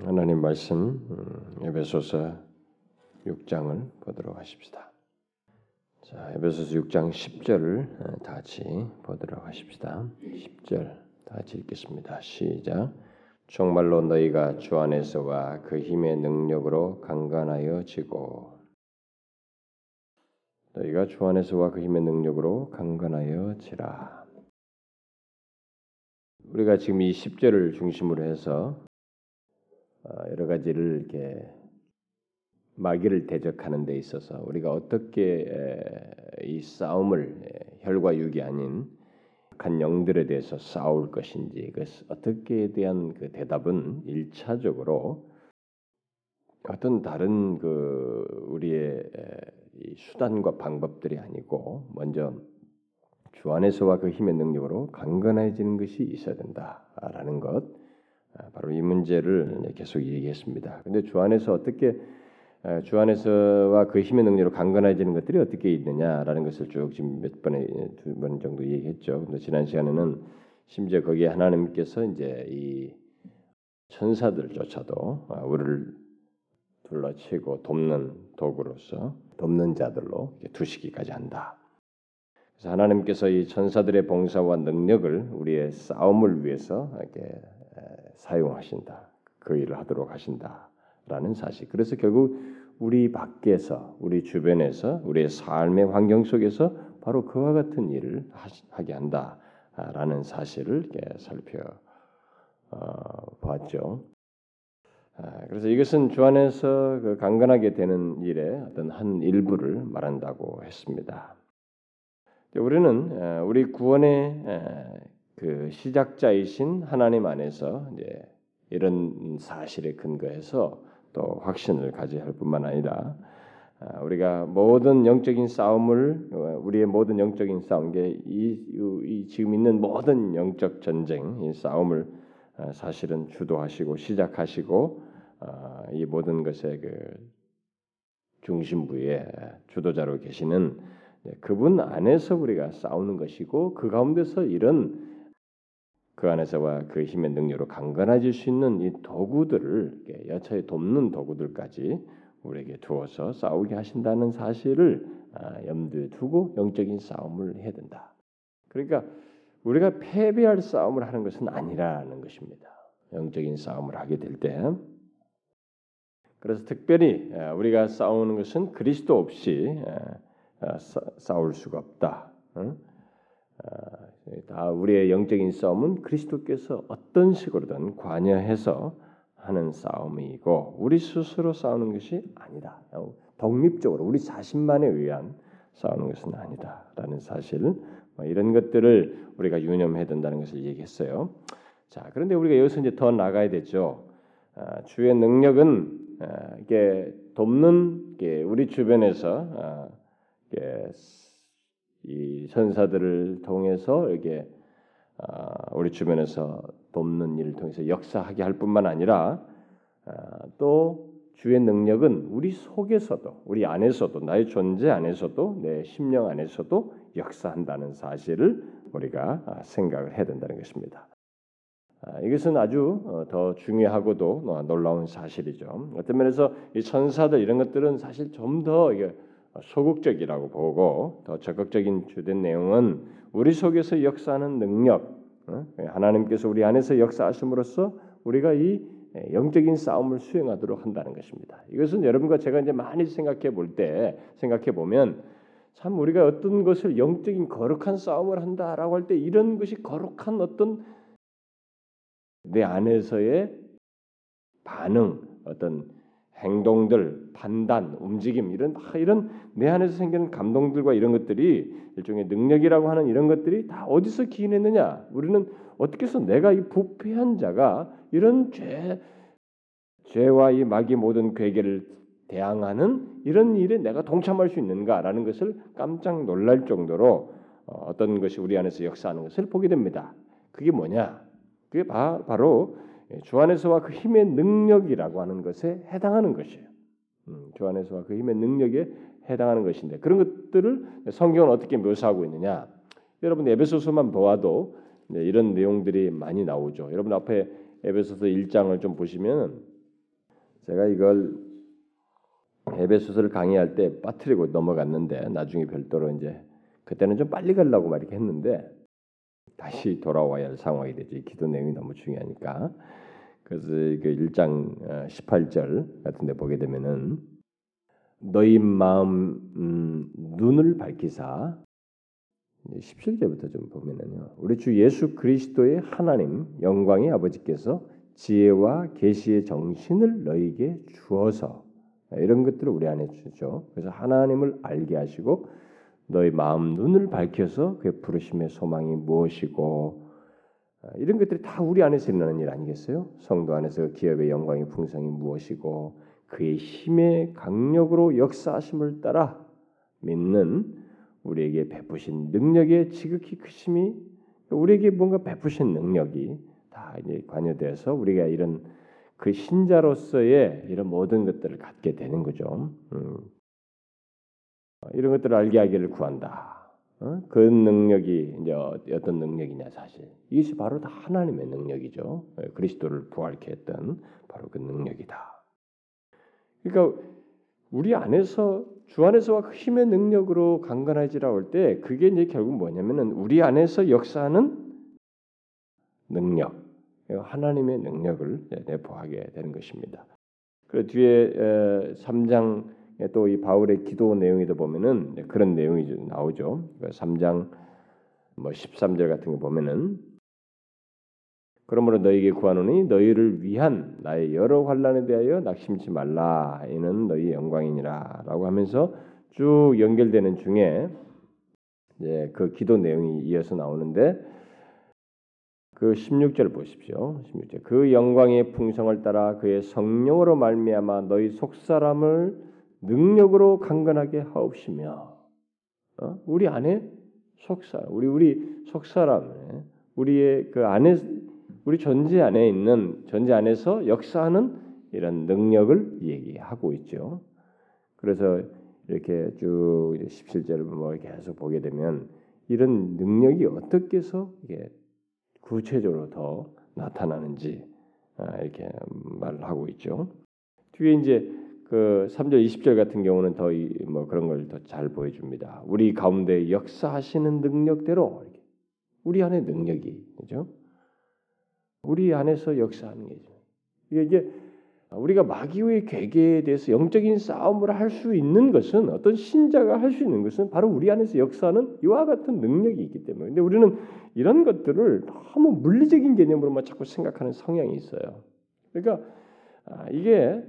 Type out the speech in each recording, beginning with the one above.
하나님 말씀 음, 에베소서 6장을 보도록 하십시다. 자, 에베소서 6장 10절을 다 같이 보도록 하십시다. 10절 다 같이 읽겠습니다. 시작. 정말로 너희가 주 안에서와 그 힘의 능력으로 강건하여 지고 너희가 주 안에서와 그 힘의 능력으로 강건하여 지라. 우리가 지금 이 10절을 중심으로 해서 어, 여러 가지를 이렇게 마귀를 대적하는 데 있어서 우리가 어떻게 이 싸움을 혈과 육이 아닌 간 영들에 대해서 싸울 것인지 그 어떻게에 대한 그 대답은 일차적으로 어떤 다른 그 우리의 수단과 방법들이 아니고 먼저 주 안에서와 그 힘의 능력으로 강건해지는 것이 있어야 된다라는 것. 아, 바로 이 문제를 계속 얘기했습니다. 근데 주 안에서 어떻게 아, 주 안에서와 그 힘의 능력으로 강건해지는 것들이 어떻게 있느냐라는 것을 쭉 지금 몇 번에 두 번 정도 얘기했죠. 근데 지난 시간에는 심지어 거기에 하나님께서 이제 이 천사들조차도 아, 우리를 둘러치고 돕는 도구로서 돕는 자들로 두시기까지 한다. 그래서 하나님께서 이 천사들의 봉사와 능력을 우리의 싸움을 위해서 이렇게 사용하신다. 그 일을 하도록 하신다라는 사실. 그래서 결국 우리 밖에서 우리 주변에서 우리의 삶의 환경 속에서 바로 그와 같은 일을 하게 한다라는 사실을 살펴 어, 봤죠. 아, 그래서 이것은 주 안에서 그 강건하게 되는 일의 어떤 한 일부를 말한다고 했습니다. 우리는 우리 구원의 그 시작자이신 하나님 안에서 이제 이런 사실에 근거해서 또 확신을 가져야 할 뿐만 아니라 아, 우리가 모든 영적인 싸움을 우리의 모든 영적인 싸움 이, 이 지금 있는 모든 영적 전쟁 이 싸움을 아, 사실은 주도하시고 시작하시고 아, 이 모든 것의 그 중심부에 주도자로 계시는 그분 안에서 우리가 싸우는 것이고 그 가운데서 이런 그 안에서와 그 힘의 능력으로 강건해질 수 있는 이 도구들을 여차에 돕는 도구들까지 우리에게 두어서 싸우게 하신다는 사실을 아, 염두에 두고 영적인 싸움을 해야 된다. 그러니까 우리가 패배할 싸움을 하는 것은 아니라는 것입니다. 영적인 싸움을 하게 될 때. 그래서 특별히 아, 우리가 싸우는 것은 그리스도 없이 아, 싸울 수가 없다. 다 우리의 영적인 싸움은 그리스도께서 어떤 식으로든 관여해서 하는 싸움이고 우리 스스로 싸우는 것이 아니다. 독립적으로 우리 자신만에 의한 싸우는 것은 아니다라는 사실 뭐 이런 것들을 우리가 유념해야 된다는 것을 얘기했어요. 자 그런데 우리가 여기서 이제 더 나가야 되죠. 아, 주의 능력은 아, 이게 돕는 게 우리 주변에서 아, 이 천사들을 통해서 이렇게 아, 우리 주변에서 돕는 일을 통해서 역사하게 할 뿐만 아니라 아, 또 주의 능력은 우리 속에서도 우리 안에서도 나의 존재 안에서도 내 심령 안에서도 역사한다는 사실을 우리가 아, 생각을 해야 된다는 것입니다. 이것은 아주 어, 더 중요하고도 놀라운 사실이죠. 어떤 면에서 이 천사들 이런 것들은 사실 좀 더 소극적이라고 보고 더 적극적인 주된 내용은 우리 속에서 역사하는 능력, 어? 하나님께서 우리 안에서 역사하심으로써 우리가 이 영적인 싸움을 수행하도록 한다는 것입니다. 이것은 여러분과 제가 이제 많이 생각해 볼 때 생각해 보면 참 우리가 어떤 것을 영적인 거룩한 싸움을 한다라고 할 때 이런 것이 거룩한 어떤 내 안에서의 반응, 어떤 행동들, 판단, 움직임 이런 이런 내 안에서 생기는 감동들과 이런 것들이 일종의 능력이라고 하는 이런 것들이 다 어디서 기인했느냐? 우리는 어떻게 해서 내가 이 부패한 자가 이런 죄 죄와 이 마귀 모든 괴계를 대항하는 이런 일에 내가 동참할 수 있는가라는 것을 깜짝 놀랄 정도로 어, 어떤 것이 우리 안에서 역사하는 것을 보게 됩니다. 그게 뭐냐? 그게 바, 바로 예, 주 안에서와 그 힘의 능력이라고 하는 것에 해당하는 것이에요. 음, 주 안에서와 그 힘의 능력에 해당하는 것인데 그런 것들을 성경은 어떻게 묘사하고 있느냐? 여러분 에베소서만 보아도 이런 내용들이 많이 나오죠. 여러분 앞에 에베소서 1장을 좀 보시면 제가 이걸 에베소서를 강의할 때 빠뜨리고 넘어갔는데 나중에 별도로 이제 그때는 좀 빨리 가려고 막 이렇게 했는데 다시 돌아와야 할 상황이 되죠. 기도 내용이 너무 중요하니까. 그래서 그 1장 18절 어, 같은 데 보게 되면은 너희 마음 음, 눈을 밝히사 17절부터 좀 보면은요. 우리 주 예수 그리스도의 하나님 영광의 아버지께서 지혜와 계시의 정신을 너희에게 주어서 이런 것들을 우리 안에 주죠. 그래서 하나님을 알게 하시고 너희 마음 눈을 밝혀서 그의 부르심의 소망이 무엇이고 이런 것들이 다 우리 안에서 일어나는 일 아니겠어요? 성도 안에서 기업의 영광의 풍성이 무엇이고 그의 힘의 강력으로 역사하심을 따라 믿는 우리에게 베푸신 능력의 지극히 크심이 우리에게 뭔가 베푸신 능력이 다 이제 관여돼서 우리가 이런 그 신자로서의 이런 모든 것들을 갖게 되는 거죠. 음. 이런 것들을 알게 하기를 구한다. 어? 그 능력이 이제 어떤 능력이냐 사실 이것이 바로 다 하나님의 능력이죠. 예, 그리스도를 부활케 했던 바로 그 능력이다. 그러니까 우리 안에서 주 안에서와 그 힘의 능력으로 강건해지라 할때 그게 이제 결국 뭐냐면은 우리 안에서 역사하는 능력, 하나님의 능력을 내포하게 되는 것입니다. 그 뒤에 3장 또 이 바울의 기도 내용에도 보면은 그런 내용이 나오죠. 3장 그뭐 13절 같은 거 보면은 그러므로 너희에게 구하노니 너희를 위한 나의 여러 환란에 대하여 낙심치 말라 이는 너희 영광이니라라고 하면서 쭉 연결되는 중에 이제 그 기도 내용이 이어서 나오는데 그 16절 보십시오. 16절. 그 영광의 풍성을 따라 그의 성령으로 말미암아 너희 속사람을 능력으로 강건하게 하옵시며 어? 우리 안에 속사 우리 우리 속사람 우리의 그 안에 우리 존재 안에 있는 존재 안에서 역사하는 이런 능력을 얘기하고 있죠. 그래서 이렇게 쭉 17절을 뭐 계속 보게 되면 이런 능력이 어떻게 해서 이게 구체적으로 더 나타나는지 아, 이렇게 말을 하고 있죠. 뒤에 이제 그 3절 20절 같은 경우는 더 뭐 그런 걸 더 잘 보여줍니다. 우리 가운데 역사하시는 능력대로 우리 안에 능력이 그죠? 우리 안에서 역사하는 게죠. 이게 우리가 마귀의 괴계에 대해서 영적인 싸움을 할 수 있는 것은 어떤 신자가 할 수 있는 것은 바로 우리 안에서 역사하는 이와 같은 능력이 있기 때문에. 근데 우리는 이런 것들을 너무 물리적인 개념으로만 자꾸 생각하는 성향이 있어요. 그러니까 아, 이게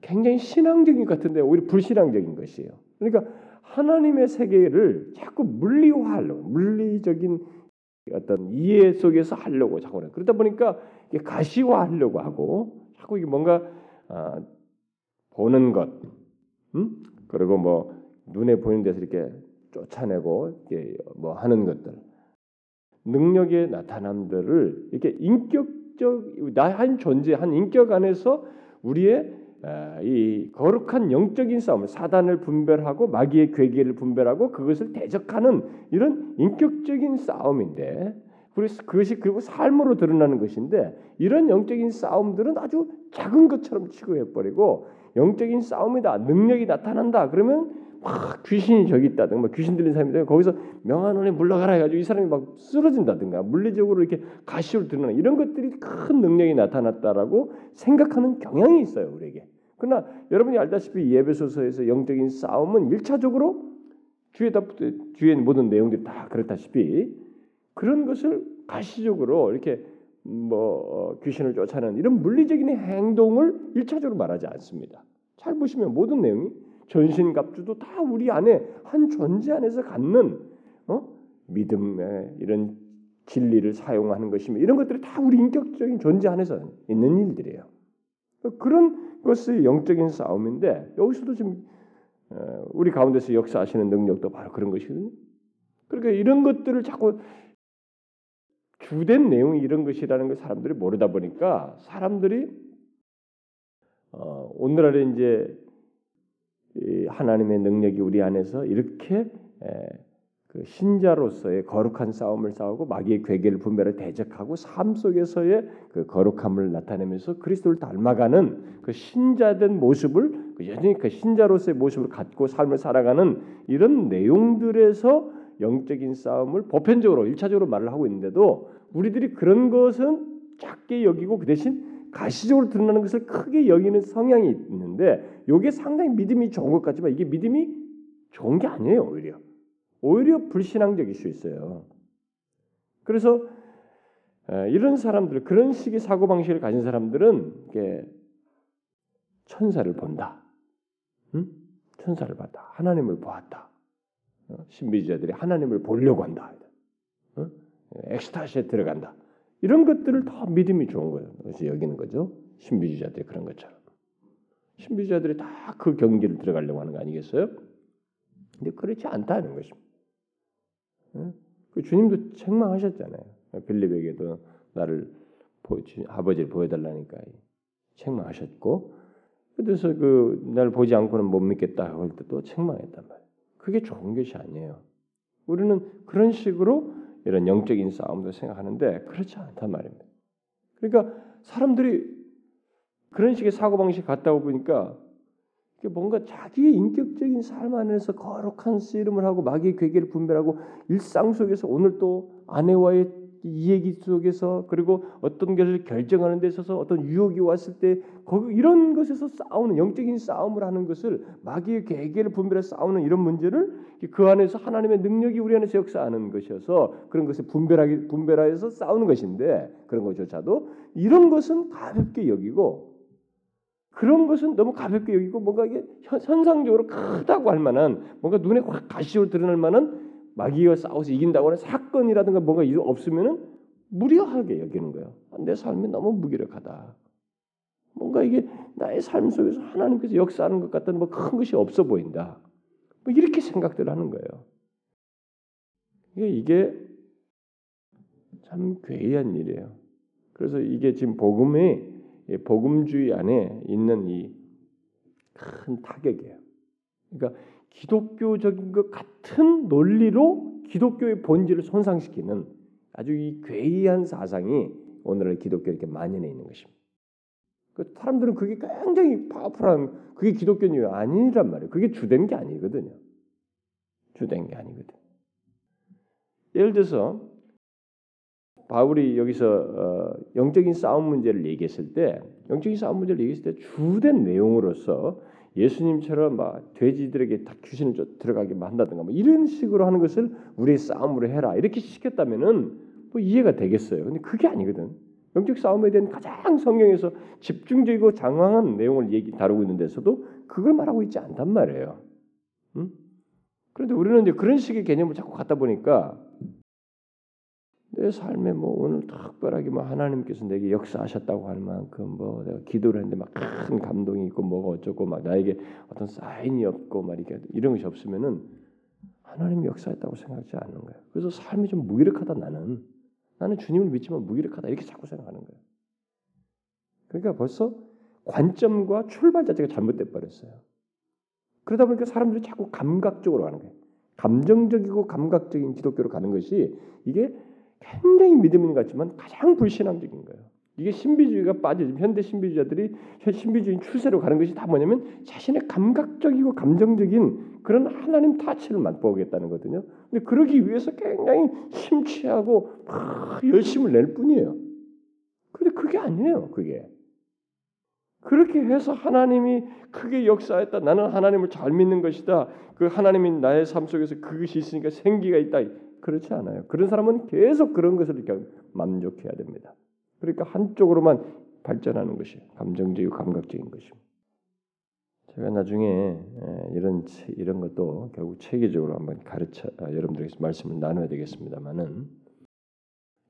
굉장히 신앙적인 것 같은데 오히려 불신앙적인 것이에요. 그러니까 하나님의 세계를 자꾸 물리화하려고 물리적인 어떤 이해 속에서 하려고 자꾸 그러다 보니까 가시화하려고 하고 자꾸 이게 뭔가 아, 보는 것, 음? 그리고 뭐 눈에 보이는 데서 이렇게 쫓아내고 이렇게 뭐 하는 것들, 능력의 나타남들을 이렇게 인격 적나한 존재 한 인격 안에서 우리의 아, 이 거룩한 영적인 싸움, 사단을 분별하고 마귀의 괴계를 분별하고 그것을 대적하는 이런 인격적인 싸움인데 그래서 그것이 그리고 삶으로 드러나는 것인데 이런 영적인 싸움들은 아주 작은 것처럼 취급해 버리고 영적인 싸움이다 능력이 나타난다. 그러면 막 귀신이 저기 있다든가 뭐 귀신 들린 사람이 거기서 명한원에 물러가라 해가지고 이 사람이 막 쓰러진다든가 물리적으로 이렇게 가시로 드러나는 이런 것들이 큰 능력이 나타났다라고 생각하는 경향이 있어요 우리에게. 그러나 여러분이 알다시피 예배소서에서 영적인 싸움은 일차적으로 주에다 주의 모든 내용들이 다 그렇다시피 그런 것을 가시적으로 이렇게 뭐 어, 귀신을 쫓아내는 이런 물리적인 행동을 일차적으로 말하지 않습니다. 잘 보시면 모든 내용이 전신갑주도 다 우리 안에 한 존재 안에서 갖는 어? 믿음의 이런 진리를 사용하는 것이며 이런 것들이 다 우리 인격적인 존재 안에서 있는 일들이에요. 그런 것의 영적인 싸움인데 여기서도 지금 어, 우리 가운데서 역사하시는 능력도 바로 그런 것이거든요. 그러니까 이런 것들을 자꾸 주된 내용이 이런 것이라는 걸 사람들이 모르다 보니까 사람들이 어, 오늘날에 이제 하나님의 능력이 우리 안에서 이렇게 에, 그 신자로서의 거룩한 싸움을 싸우고 마귀의 괴계를 분별을 대적하고 삶 속에서의 그 거룩함을 나타내면서 그리스도를 닮아가는 그 신자된 모습을 그 여전히 그 신자로서의 모습을 갖고 삶을 살아가는 이런 내용들에서 영적인 싸움을 보편적으로 일차적으로 말을 하고 있는데도 우리들이 그런 것은 작게 여기고 그 대신 가시적으로 드러나는 것을 크게 여기는 성향이 있는데 이게 상당히 믿음이 좋은 것 같지만 이게 믿음이 좋은 게 아니에요 오히려 오히려 불신앙적일 수 있어요. 그래서 이런 사람들 그런 식의 사고 방식을 가진 사람들은 천사를 본다, 응? 천사를 봤다, 하나님을 보았다. 어? 신비주의자들이 하나님을 보려고 한다. 어? 엑스타시에 들어간다. 이런 것들을 다 믿음이 좋은 거예요. 그래서 여기는 거죠. 신비주의자들이 그런 것처럼. 신비주의자들이 다 그 경기를 들어가려고 하는 거 아니겠어요? 근데 그렇지 않다는 것입니다. 그 주님도 책망하셨잖아요. 빌립에게도 나를 아버지를 보여달라니까 책망하셨고 그래서 그 나를 보지 않고는 못 믿겠다 할 때도 책망했단 말이에요. 그게 좋은 것이 아니에요. 우리는 그런 식으로 이런 영적인 싸움도 생각하는데 그렇지 않단 말입니다. 그러니까 사람들이 그런 식의 사고 방식 같다 보니까 뭔가 자기의 인격적인 삶 안에서 거룩한 씨름을 하고 마귀의 괴계를 분별하고 일상 속에서 오늘 또 아내와의 이 얘기 속에서 그리고 어떤 것을 결정하는 데 있어서 어떤 유혹이 왔을 때 거기 이런 것에서 싸우는 영적인 싸움을 하는 것을 마귀의 괴계를 분별해 싸우는 이런 문제를 그 안에서 하나님의 능력이 우리 안에서 역사하는 것이어서 그런 것을 분별하기 분별하여서 싸우는 것인데 그런 것조차도 이런 것은 가볍게 여기고 그런 것은 너무 가볍게 여기고 뭔가 이게 현상적으로 크다고 할 만한 뭔가 눈에 확 가시로 드러날 만한 마귀와 싸워서 이긴다고 하는 사건이라든가 뭔가 없으면은 무료하게 여기는 거예요. 내 삶이 너무 무기력하다. 뭔가 이게 나의 삶 속에서 하나님께서 역사하는 것 같다는 뭐 큰 것이 없어 보인다. 뭐 이렇게 생각들을 하는 거예요. 이게 참 괴이한 일이에요. 그래서 이게 지금 복음의 복음주의 안에 있는 이 큰 타격이에요. 그러니까 기독교적인 것 같은 논리로 기독교의 본질을 손상시키는 아주 이 괴이한 사상이 오늘의 기독교에 이렇게 만연해 있는 것입니다. 그 사람들은 그게 굉장히 파워풀한 그게 기독교는 아니란 말이에요. 그게 주된 게 아니거든요. 주된 게 아니거든. 예를 들어서 바울이 여기서 어, 영적인 싸움 문제를 얘기했을 때 영적인 싸움 문제를 얘기했을 때 주된 내용으로서 예수님처럼 막 돼지들에게 다 귀신을 들어가게 한다든가 뭐 이런 식으로 하는 것을 우리의 싸움으로 해라 이렇게 시켰다면은 뭐 이해가 되겠어요. 근데 그게 아니거든. 영적 싸움에 대한 가장 성경에서 집중적이고 장황한 내용을 얘기 다루고 있는 데서도 그걸 말하고 있지 않단 말이에요. 응? 그런데 우리는 이제 그런 식의 개념을 자꾸 갖다 보니까 내 삶에 뭐 오늘 특별하게 뭐 하나님께서 내게 역사하셨다고 할 만큼 뭐 내가 기도를 했는데 막 큰 감동이 있고 뭐가 어쩌고 막 나에게 어떤 사인이 없고 말 이게 이런 것이 없으면은 하나님이 역사했다고 생각하지 않는 거예요. 그래서 삶이 좀 무기력하다 나는 나는 주님을 믿지만 무기력하다 이렇게 자꾸 생각하는 거예요. 그러니까 벌써 관점과 출발 자체가 잘못돼 버렸어요. 그러다 보니까 사람들이 자꾸 감각적으로 가는 거예요. 감정적이고 감각적인 기독교로 가는 것이 이게 굉장히 믿음 있는 것 같지만 가장 불신앙적인 거예요. 이게 신비주의가 빠져 현대 신비주의자들이 신비주의 추세로 가는 것이 다 뭐냐면 자신의 감각적이고 감정적인 그런 하나님 타치를 맛보겠다는 거거든요. 근데 그러기 위해서 굉장히 심취하고 막 열심을 낼 뿐이에요. 근데 그게 아니에요. 그게 그렇게 해서 하나님이 크게 역사했다. 나는 하나님을 잘 믿는 것이다. 그 하나님이 나의 삶 속에서 그것이 있으니까 생기가 있다. 그렇지 않아요. 그런 사람은 계속 그런 것을 이렇게 만족해야 됩니다. 그러니까 한쪽으로만 발전하는 것이 감정적이고 감각적인 것입니다. 제가 나중에 이런 이런 것도 결국 체계적으로 한번 가르쳐 아, 여러분들에게 말씀을 나눠야 되겠습니다만은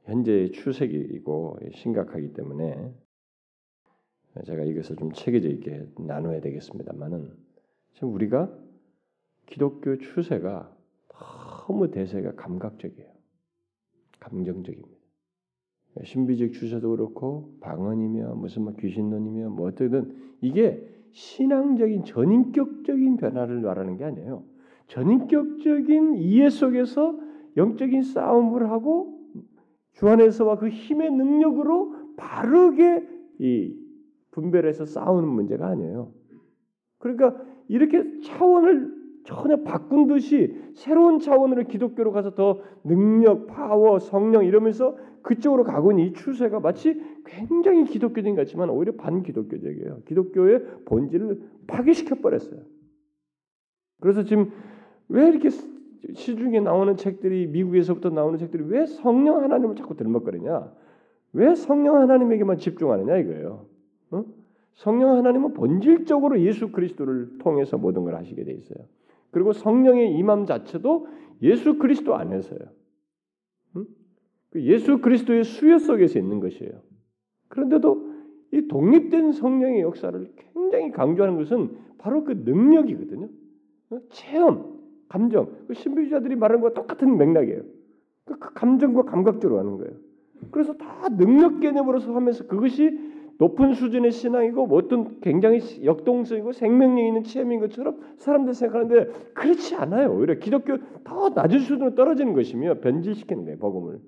현재의 추세이고 심각하기 때문에 제가 이것을 좀 체계적 있게 나눠야 되겠습니다만은 지금 우리가 기독교 추세가 너무 대세가 감각적이에요. 감정적입니다. 신비적 주사도 그렇고 방언이며 무슨 뭐 귀신론이며 뭐 어떻든 이게 신앙적인 전인격적인 변화를 말하는 게 아니에요. 전인격적인 이해 속에서 영적인 싸움을 하고 주 안에서와 그 힘의 능력으로 바르게 이 분별해서 싸우는 문제가 아니에요. 그러니까 이렇게 차원을 전혀 바꾼 듯이 새로운 차원으로 기독교로 가서 더 능력, 파워, 성령 이러면서 그쪽으로 가고 있는 이 추세가 마치 굉장히 기독교적인 같지만 오히려 반기독교적이에요. 기독교의 본질을 파괴시켜 버렸어요. 그래서 지금 왜 이렇게 시중에 나오는 책들이 미국에서부터 나오는 책들이 왜 성령 하나님을 자꾸 들먹거리냐? 왜 성령 하나님에게만 집중하느냐 이거예요. 어? 성령 하나님은 본질적으로 예수 그리스도를 통해서 모든 걸 하시게 돼 있어요. 그리고 성령의 임함 자체도 예수 그리스도 안에서요. 응? 그 예수 그리스도의 수요 속에서 있는 것이에요. 그런데도 이 독립된 성령의 역사를 굉장히 강조하는 것은 바로 그 능력이거든요. 어? 체험, 감정. 그 신비주의자들이 말하는 것과 똑같은 맥락이에요. 그 감정과 감각적으로 하는 거예요. 그래서 다 능력 개념으로서 하면서 그것이 높은 수준의 신앙이고 뭐 어떤 굉장히 역동성이고 생명력 있는 체험인 것처럼 사람들 생각하는데 그렇지 않아요. 오히려 기독교 더 낮은 수준으로 떨어지는 것이며 변질시키는 거예요. 복음을.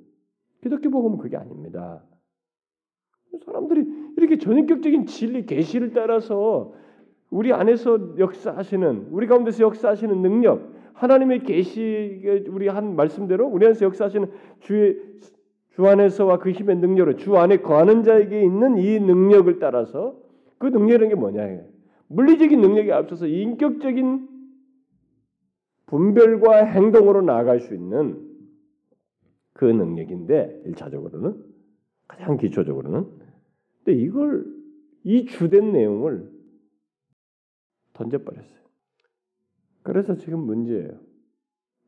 기독교 복음은 그게 아닙니다. 사람들이 이렇게 전인격적인 진리 계시를 따라서 우리 안에서 역사하시는 우리 가운데서 역사하시는 능력 하나님의 계시 우리 한 말씀대로 우리 안에서 역사하시는 주의 주 안에서와 그 힘의 능력을 주 안에 거하는 자에게 있는 이 능력을 따라서 그 능력이라는 게 뭐냐? 물리적인 능력이 앞서서 인격적인 분별과 행동으로 나아갈 수 있는 그 능력인데 일차적으로는 가장 기초적으로는 근데 이걸 이 주된 내용을 던져버렸어요. 그래서 지금 문제예요.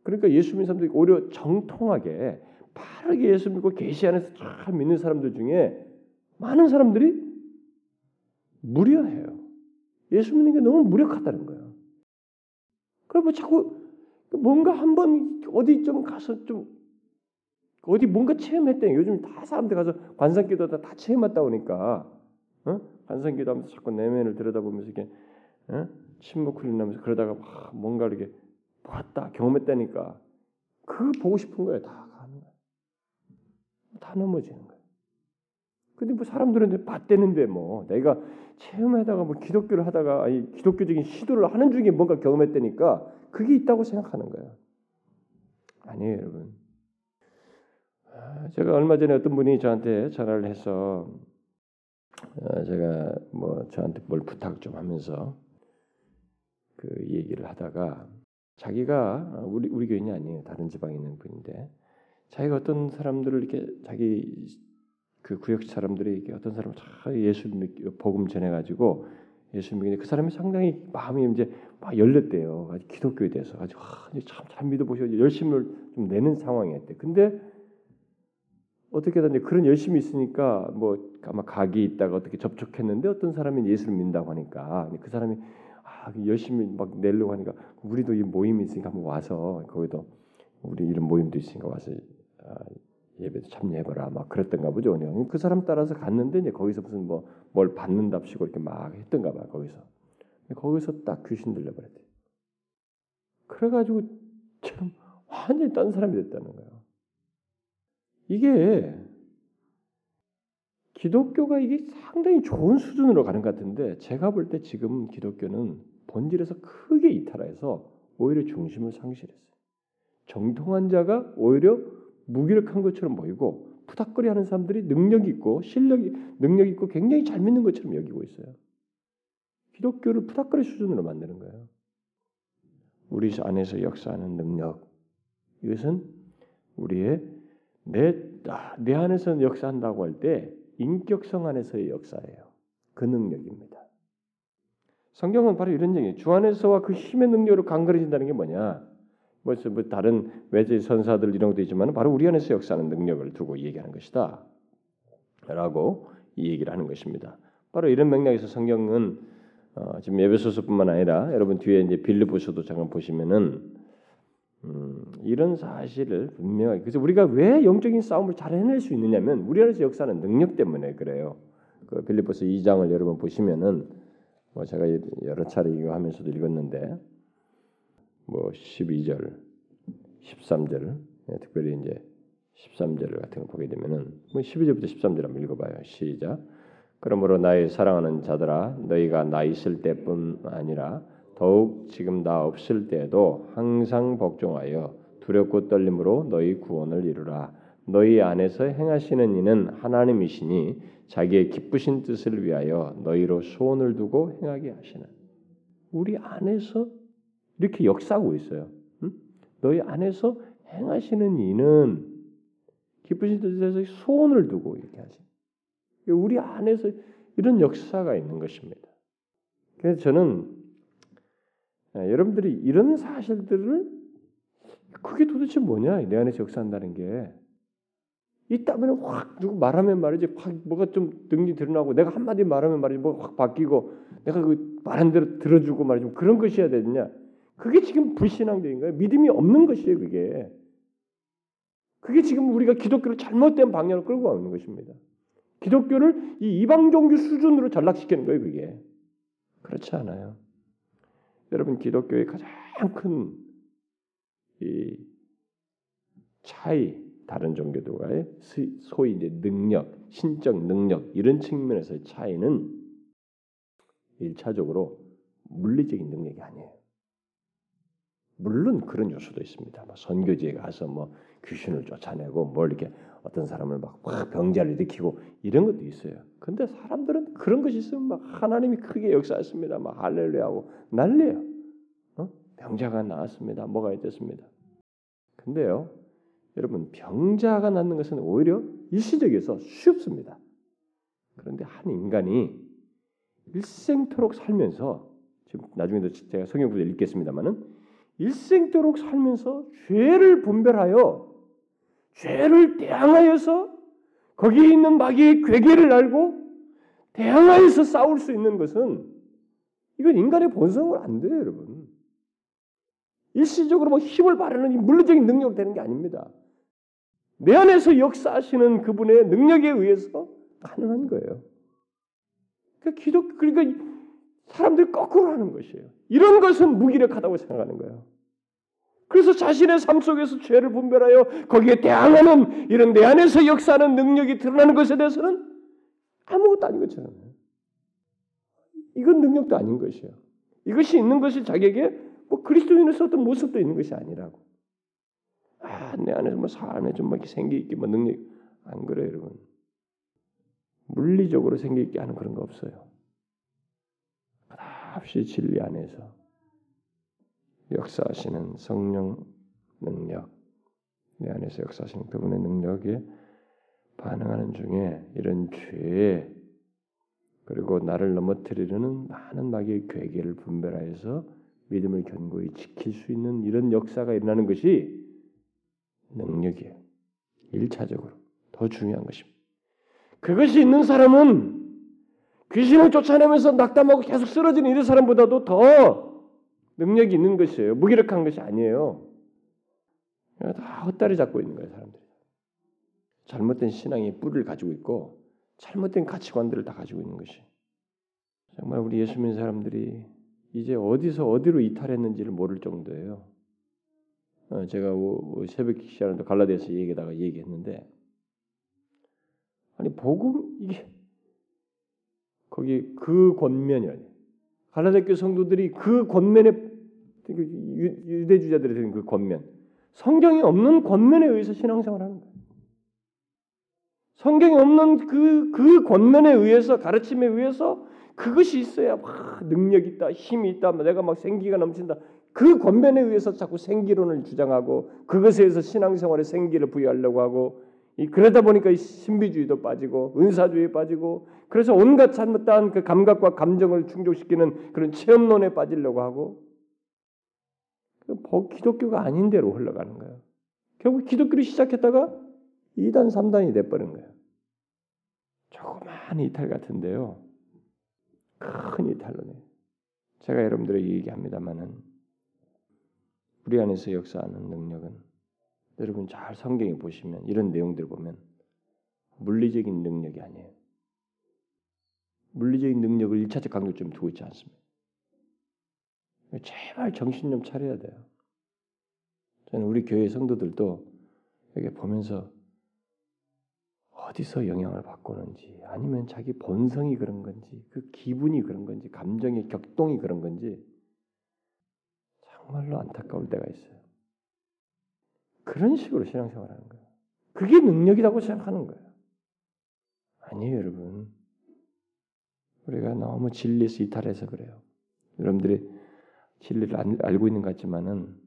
그러니까 예수 믿는 사람들이 오히려 정통하게 바르게 예수 믿고 계시 안에서 잘 믿는 사람들 중에 많은 사람들이 무료해요. 예수 믿는 게 너무 무력하다는 거예요. 그리고 자꾸 뭔가 한번 어디 좀 가서 좀 어디 뭔가 체험했대. 요즘 다 사람들 가서 관상기도 다, 다 체험했다 오니까 어? 관상기도 하면서 자꾸 내면을 들여다보면서 이렇게 어? 침묵 흘리면서 그러다가 막 뭔가 이렇게 봤다 경험했다니까 그 보고 싶은 거예요. 다 다 넘어지는 거예요. 근데 뭐 사람들은 봤대는데 뭐 내가 체험하다가 뭐 기독교를 하다가 아니 기독교적인 시도를 하는 중에 뭔가 경험했다니까 그게 있다고 생각하는 거예요. 아니에요, 여러분. 아, 제가 얼마 전에 어떤 분이 저한테 전화를 해서 아, 제가 뭐 저한테 뭘 부탁 좀 하면서 그 얘기를 하다가 자기가 우리 우리 교인이 아니에요. 다른 지방에 있는 분인데 자기가 어떤 사람들을 이렇게 자기 그 구역 사람들이 이렇게 어떤 사람을 잘 예수 복음 전해 가지고 예수 믿는데 그 사람이 상당히 마음이 이제 막 열렸대요. 아주 기독교에 대해서 아주 참잘 믿어 보시고 열심을 좀 내는 상황이었대. 근데 어떻게든 그런 열심이 있으니까 뭐 아마 각이 있다가 어떻게 접촉했는데 어떤 사람이 예수를 믿는다고 하니까 그 사람이 아, 열심히 막 내려고 하니까 우리도 이 모임이 있으니까 한번 와서 거기도 우리 이런 모임도 있으니까 와서 아, 예배도 참여해봐라 막 그랬던가 보죠. 그 사람 따라서 갔는데 이제 거기서 무슨 뭐 뭘 받는답시고 이렇게 막 했던가 봐 거기서 거기서 딱 귀신 들려버렸대. 그래가지고 참 완전히 딴 사람이 됐다는 거예요. 이게 기독교가 이게 상당히 좋은 수준으로 가는 것 같은데 제가 볼 때 지금 기독교는 본질에서 크게 이탈해서 오히려 중심을 상실했어요. 정통한 자가 오히려 무기력한 것처럼 보이고 푸닥거리하는 사람들이 능력 있고 실력이 능력 있고 굉장히 잘 믿는 것처럼 여기고 있어요. 기독교를 푸닥거리 수준으로 만드는 거예요. 우리 안에서 역사하는 능력 이것은 우리의 내, 아, 내 안에서 역사한다고 할 때 인격성 안에서의 역사예요. 그 능력입니다. 성경은 바로 이런 얘기예요. 주 안에서와 그 힘의 능력으로 강건해진다는 게 뭐냐? 뭐, 뭐 다른 외제 선사들 이런 것도 있지만 바로 우리 안에서 역사하는 능력을 두고 얘기하는 것이다. 라고 이 얘기를 하는 것입니다. 바로 이런 맥락에서 성경은 어, 지금 예배소서뿐만 아니라 여러분 뒤에 이제 빌립보서도 잠깐 보시면은 음, 이런 사실을 분명하게 그래서 우리가 왜 영적인 싸움을 잘 해낼 수 있느냐면 우리 안에서 역사하는 능력 때문에 그래요. 그 빌립보서 2장을 여러분 보시면은 뭐 제가 여러 차례 이거 하면서도 읽었는데 뭐 12절, 13절, 예, 특별히 이제 13절 같은 거 보게 되면은 뭐 12절부터 13절 한번 읽어봐요. 시작. 그러므로 나의 사랑하는 자들아 너희가 나 있을 때뿐 아니라 더욱 지금 나 없을 때에도 항상 복종하여 두렵고 떨림으로 너희 구원을 이루라. 너희 안에서 행하시는 이는 하나님이시니 자기의 기쁘신 뜻을 위하여 너희로 소원을 두고 행하게 하시는. 우리 안에서 이렇게 역사하고 있어요. 응? 너희 안에서 행하시는 이는 기쁘신 뜻에서 소원을 두고 이렇게 하시. 우리 안에서 이런 역사가 있는 것입니다. 그래서 저는 예, 여러분들이 이런 사실들을 그게 도대체 뭐냐 내 안에서 역사한다는 게 있다면 확 누구 말하면 말이지 확 뭐가 좀 능력이 드러나고 내가 한마디 말하면 말이지 뭐가 확 바뀌고 내가 그 말한 대로 들어주고 말이지 그런 것이어야 되느냐 그게 지금 불신앙적인 거예요. 믿음이 없는 것이에요 그게. 그게 지금 우리가 기독교를 잘못된 방향으로 끌고 가는 것입니다. 기독교를 이 이방 종교 수준으로 전락시키는 거예요 그게. 그렇지 않아요. 여러분 기독교의 가장 큰 이 차이 다른 종교들과의 소위 이제 능력, 신적 능력 이런 측면에서의 차이는 일차적으로 물리적인 능력이 아니에요. 물론 그런 요소도 있습니다. 뭐 선교지에 가서 뭐 귀신을 쫓아내고 뭘 이렇게 어떤 사람을 막 병자를 일으키고 이런 것도 있어요. 근데 사람들은 그런 것이 있으면 막 하나님이 크게 역사했습니다. 막 할렐루야하고 난리예요. 병자가 나왔습니다. 뭐가 있었습니다. 근데요, 여러분 병자가 낫는 것은 오히려 일시적이어서 쉽습니다. 그런데 한 인간이 일생토록 살면서 지금 나중에도 제가 성경 구절 읽겠습니다만은 일생토록 살면서 죄를 분별하여 죄를 대항하여서 거기에 있는 마귀의 괴계를 알고 대항하여서 싸울 수 있는 것은 이건 인간의 본성으로 안 돼요, 여러분. 일시적으로 뭐 힘을 발휘하는 물리적인 능력으로 되는 게 아닙니다. 내 안에서 역사하시는 그분의 능력에 의해서 가능한 거예요. 그러니까 기독 그러니까 사람들이 거꾸로 하는 것이에요. 이런 것은 무기력하다고 생각하는 거예요. 그래서 자신의 삶 속에서 죄를 분별하여 거기에 대항하는 이런 내 안에서 역사하는 능력이 드러나는 것에 대해서는 아무것도 아닌 것처럼 이건 능력도 아닌 것이에요. 이것이 있는 것이 자기에게 뭐 그리스도인으로서 어떤 모습도 있는 것이 아니라고. 아, 내 안에서 뭐 삶에 좀뭐 생기 있게 뭐 능력 안 그래요, 여러분. 물리적으로 생기 있게 하는 그런 거 없어요. 없이 진리 안에서 역사하시는 성령 능력, 내 안에서 역사하시는 그분의 능력에 반응하는 중에 이런 죄 그리고 나를 넘어뜨리려는 많은 마귀의 괴계를 분별하여서 믿음을 견고히 지킬 수 있는 이런 역사가 일어나는 것이 능력이에요. 일차적으로 더 중요한 것입니다. 그것이 있는 사람은 귀신을 쫓아내면서 낙담하고 계속 쓰러지는 이런 사람보다도 더 능력이 있는 것이에요. 무기력한 것이 아니에요. 다 헛다리 잡고 있는 거예요, 사람들이. 잘못된 신앙의 뿌리를 가지고 있고 잘못된 가치관들을 다 가지고 있는 것이. 정말 우리 예수 믿는 사람들이 이제 어디서 어디로 이탈했는지를 모를 정도예요. 어, 제가 새벽 시간에 갈라디아서 얘기다가 얘기했는데 아니 복음 이게 거기 그 권면이라 갈라디아 성도들이 그 권면에 그 유대 주자들이 되는 그 권면 성경이 없는 권면에 의해서 신앙생활하는 거예요. 성경이 없는 그, 그 권면에 의해서 가르침에 의해서 그것이 있어야 막 능력 있다, 힘이 있다, 내가 막 생기가 넘친다. 그 권면에 의해서 자꾸 생기론을 주장하고 그것에 의해서 신앙생활에 생기를 부여하려고 하고 그러다 보니까 신비주의도 빠지고 은사주의에 빠지고 그래서 온갖 잘못된 그 감각과 감정을 충족시키는 그런 체험론에 빠지려고 하고 그 기독교가 아닌 대로 흘러가는 거예요. 결국 기독교를 시작했다가 2단, 3단이 돼버린 거예요. 조그마한 이탈 같은데요. 큰 이탈로네. 제가 여러분들에게 얘기합니다만은 우리 안에서 역사하는 능력은 여러분 잘 성경에 보시면 이런 내용들 보면 물리적인 능력이 아니에요. 물리적인 능력을 일차적 강조점 두고 있지 않습니다. 제발 정신 좀 차려야 돼요. 저는 우리 교회 성도들도 이렇게 보면서 어디서 영향을 받고는지 아니면 자기 본성이 그런 건지 그 기분이 그런 건지 감정의 격동이 그런 건지 정말로 안타까울 때가 있어요. 그런 식으로 신앙생활하는 거예요. 그게 능력이라고 생각하는 거예요. 아니에요, 여러분. 우리가 너무 진리에서 이탈해서 그래요. 여러분들이 진리를 알고 있는 것 같지만은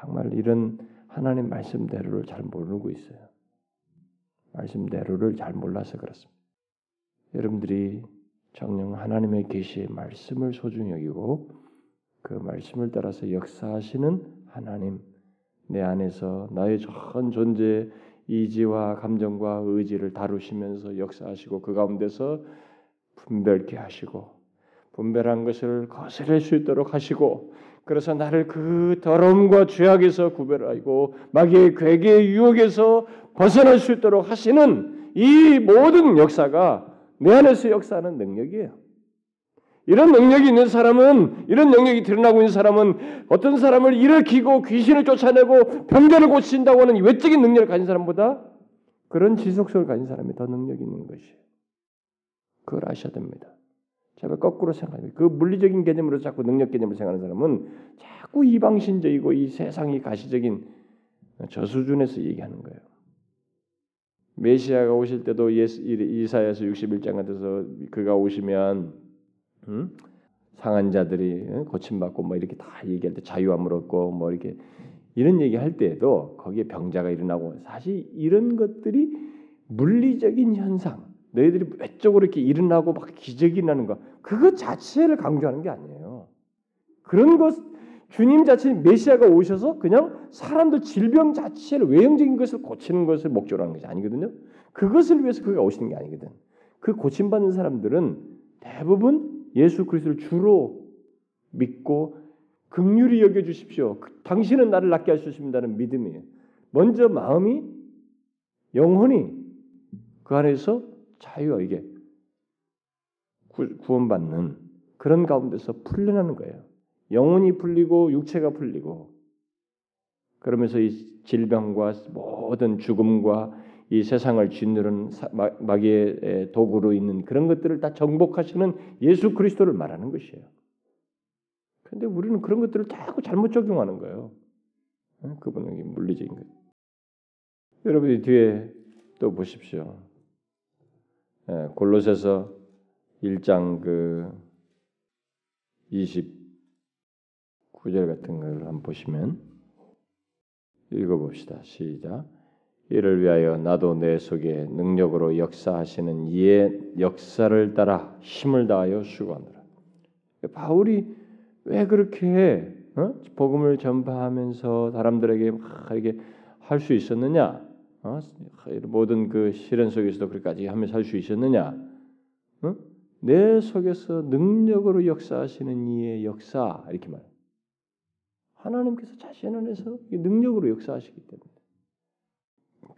정말 이런 하나님 말씀대로를 잘 모르고 있어요. 말씀대로를 잘 몰라서 그렇습니다. 여러분들이 정령 하나님의 계시의 말씀을 소중히 여기고 그 말씀을 따라서 역사하시는 하나님 내 안에서 나의 전 존재 이지와 감정과 의지를 다루시면서 역사하시고 그 가운데서 분별케 하시고 분별한 것을 거스릴 수 있도록 하시고 그래서 나를 그 더러움과 죄악에서 구별하고 마귀의 괴계의 유혹에서 벗어날 수 있도록 하시는 이 모든 역사가 내 안에서 역사하는 능력이에요. 이런 능력이 있는 사람은 이런 능력이 드러나고 있는 사람은 어떤 사람을 일으키고 귀신을 쫓아내고 병자를 고친다고 하는 외적인 능력을 가진 사람보다 그런 지속성을 가진 사람이 더 능력이 있는 것이에요. 그걸 아셔야 됩니다. 제가 거꾸로 생각합니다. 그 물리적인 개념으로 자꾸 능력 개념을 생각하는 사람은 자꾸 이방신적이고 이 세상이 가시적인 저 수준에서 얘기하는 거예요. 메시아가 오실 때도 이사야서 61장 같아서 그가 오시면 음? 상한 자들이 고침받고 뭐 이렇게 다 얘기할 때 자유함을 얻고 뭐 이렇게 이런 얘기할 때에도 거기에 병자가 일어나고 사실 이런 것들이 물리적인 현상 너희들이 외적으로 이렇게 일어나고 막 기적이 나는 거 그것 자체를 강조하는 게 아니에요. 그런 것 주님 자체 메시아가 오셔서 그냥 사람들 질병 자체를 외형적인 것을 고치는 것을 목적으로 하는 것이 아니거든요. 그것을 위해서 그가 오시는 게 아니거든. 그 고침받는 사람들은 대부분 예수 그리스도를 주로 믿고 극률이 여겨 주십시오. 그 당신은 나를 낫게 있습니다는 믿음이에요. 먼저 마음이 영혼이 그 안에서 자유와 이게 구원받는 그런 가운데서 풀려나는 거예요. 영혼이 풀리고 육체가 풀리고 그러면서 이 질병과 모든 죽음과 이 세상을 짓누른 마귀의 도구로 있는 그런 것들을 다 정복하시는 예수 그리스도를 말하는 것이에요. 그런데 우리는 그런 것들을 자꾸 잘못 적용하는 거예요. 그분은 물리적인 거예요. 여러분이 뒤에 또 보십시오. 골로새서 1장 그 29절 같은 걸 한번 보시면 읽어봅시다. 시작. 이를 위하여 나도 내 속에 능력으로 역사하시는 이의 역사를 따라 힘을 다하여 수고하노라. 바울이 왜 그렇게 어? 복음을 전파하면서 사람들에게 막 이렇게 할 수 있었느냐? 어? 모든 그 시련 속에서도 그렇게까지 하면서 할 수 있었느냐? 어? 내 속에서 능력으로 역사하시는 이의 역사 이렇게 말. 하나님께서 자신 안에서 능력으로 역사하시기 때문에.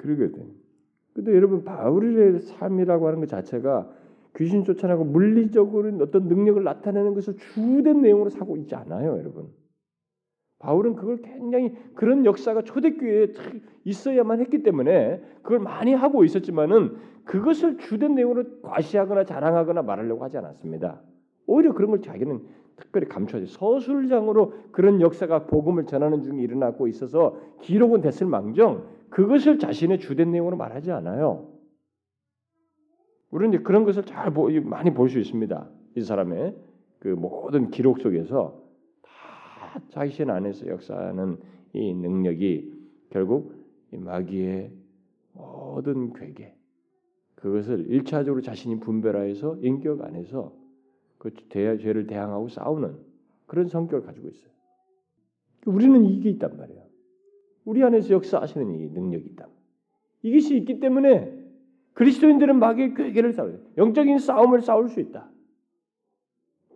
그러거든. 근데 여러분 바울의 삶이라고 하는 것 자체가 귀신 쫓아내고 물리적으로 어떤 능력을 나타내는 것을 주된 내용으로 사고 있지 않아요, 여러분. 바울은 그걸 굉장히 그런 역사가 초대교회에 있어야만 했기 때문에 그걸 많이 하고 있었지만은 그것을 주된 내용으로 과시하거나 자랑하거나 말하려고 하지 않았습니다. 오히려 그런 걸 자기는 특별히 감춰야지. 서술장으로 그런 역사가 복음을 전하는 중에 일어나고 있어서 기록은 됐을 망정 그것을 자신의 주된 내용으로 말하지 않아요. 우리는 그런 것을 잘 보, 많이 볼 수 있습니다. 이 사람의 그 모든 기록 속에서 다 자신 안에서 역사하는 이 능력이 결국 이 마귀의 모든 괴계 그것을 일차적으로 자신이 분별하여서 인격 안에서 그 죄를 대항하고 싸우는 그런 성격을 가지고 있어요. 우리는 이게 있단 말이에요. 우리 안에서 역사하시는 이 능력이 있다. 이것이 있기 때문에 그리스도인들은 마귀의 괴계를 싸워요. 영적인 싸움을 싸울 수 있다.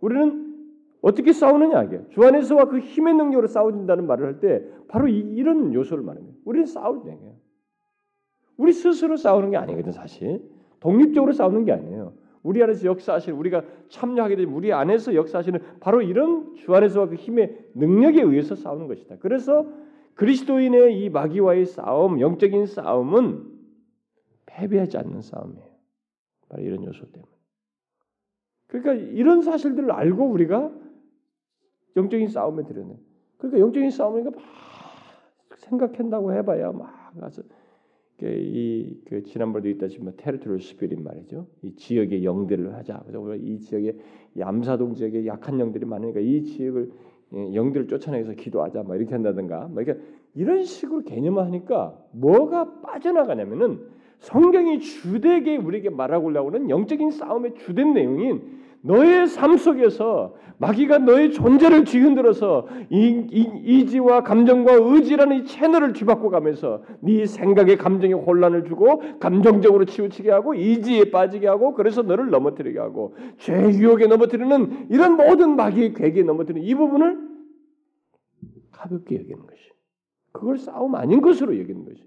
우리는 어떻게 싸우느냐 이게 주 안에서와 그 힘의 능력으로 싸운다는 말을 할 때 바로 이, 런 요소를 말합니다. 우리는 싸울 때예요. 우리 스스로 싸우는 게 아니거든 사실. 독립적으로 싸우는 게 아니에요. 우리 안에서 역사하시는 우리가 참여하게 되면 우리 안에서 역사하시는 바로 이런 주 안에서 그 힘의 능력에 의해서 싸우는 것이다. 그래서 그리스도인의 이 마귀와의 싸움, 영적인 싸움은 패배하지 않는 싸움이에요. 바로 이런 요소 때문에. 그러니까 이런 사실들을 알고 우리가 영적인 싸움에 들어네. 그러니까 영적인 싸움이니까 막 생각한다고 해봐야 막 가서 이그 지난번에도 있다시피 테리토리 스피릿 말이죠. 이 지역의 영들을 하자. 그래서 우리가 이 지역에 이 암사동 지역에 약한 영들이 많으니까 이 지역을 예, 영들을 쫓아내서 기도하자. 막 이렇게 한다든가. 막 이렇게 이런 식으로 개념화하니까 뭐가 빠져나가냐면은 성경이 주되게 우리에게 말하고 올라오는 영적인 싸움의 주된 내용인 너의 삶 속에서 마귀가 너의 존재를 뒤흔들어서 이, 이, 지와 감정과 의지라는 이 채널을 뒤바꿔 가면서 네 생각에 감정에 혼란을 주고 감정적으로 치우치게 하고 이지에 빠지게 하고 그래서 너를 넘어뜨리게 하고 죄 유혹에 넘어뜨리는 이런 모든 마귀의 괴기에 넘어뜨리는 이 부분을 가볍게 여기는 것이 그걸 싸움 아닌 것으로 여기는 것이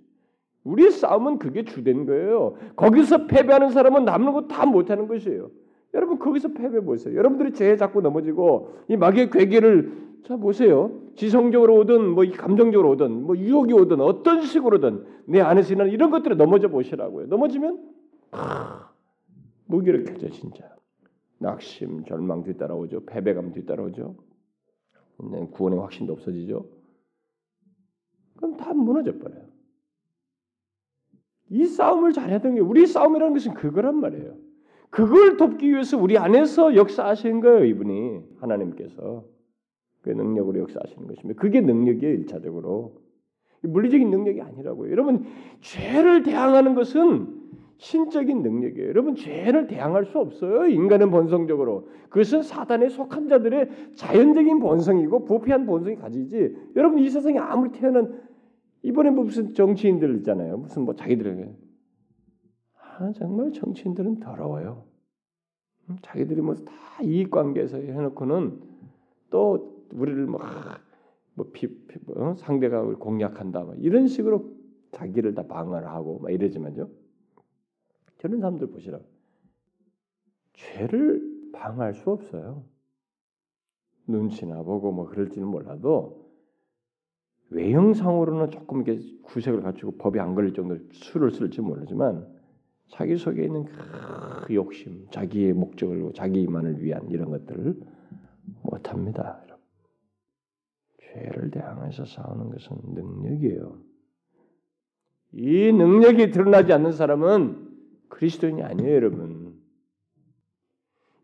우리의 싸움은 그게 주된 거예요. 거기서 패배하는 사람은 남는 거 다 못하는 것이에요. 여러분 거기서 패배 보세요. 여러분들이 죄에 자꾸 넘어지고 이 마귀의 괴계를 자 보세요. 지성적으로 오든 뭐 감정적으로 오든 뭐 유혹이 오든 어떤 식으로든 내 안에서 있는 이런 것들에 넘어져 보시라고요. 넘어지면 아, 무기력해져 진짜. 낙심, 절망 뒤따라오죠. 패배감 뒤따라오죠. 구원의 확신도 없어지죠. 그럼 다 무너져 버려요. 이 싸움을 잘해야 되는 게 우리 싸움이라는 것은 그거란 말이에요. 그걸 돕기 위해서 우리 안에서 역사하시는 거예요, 이분이 하나님께서 그 능력으로 역사하시는 것입니다. 그게 능력이에요, 일차적으로 물리적인 능력이 아니라고요. 여러분 죄를 대항하는 것은 신적인 능력이에요. 여러분 죄를 대항할 수 없어요. 인간은 본성적으로 그것은 사단에 속한 자들의 자연적인 본성이고 부패한 본성이 가지지. 여러분 이 세상에 아무리 태어난 이번에 뭐 무슨 정치인들 있잖아요. 무슨 뭐 자기들에게 아, 정말 정치인들은 더러워요. 음, 자기들이 뭐 다 이익 관계에서 해놓고는 또 우리를 뭐, 뭐뭐 상대가 공략한다 뭐 이런 식으로 자기를 다 방어를 하고 막 이러지만요. 저런 사람들 보시라. 죄를 방어할 수 없어요. 눈치나 보고 뭐 그럴지는 몰라도 외형상으로는 조금 이렇게 구색을 갖추고 법이 안 걸릴 정도로 수를 쓸지 모르지만 자기 속에 있는 그 욕심, 자기의 목적을 자기만을 위한 이런 것들을 못합니다. 죄를 대항해서 싸우는 것은 능력이에요. 이 능력이 드러나지 않는 사람은 그리스도인이 아니에요, 여러분.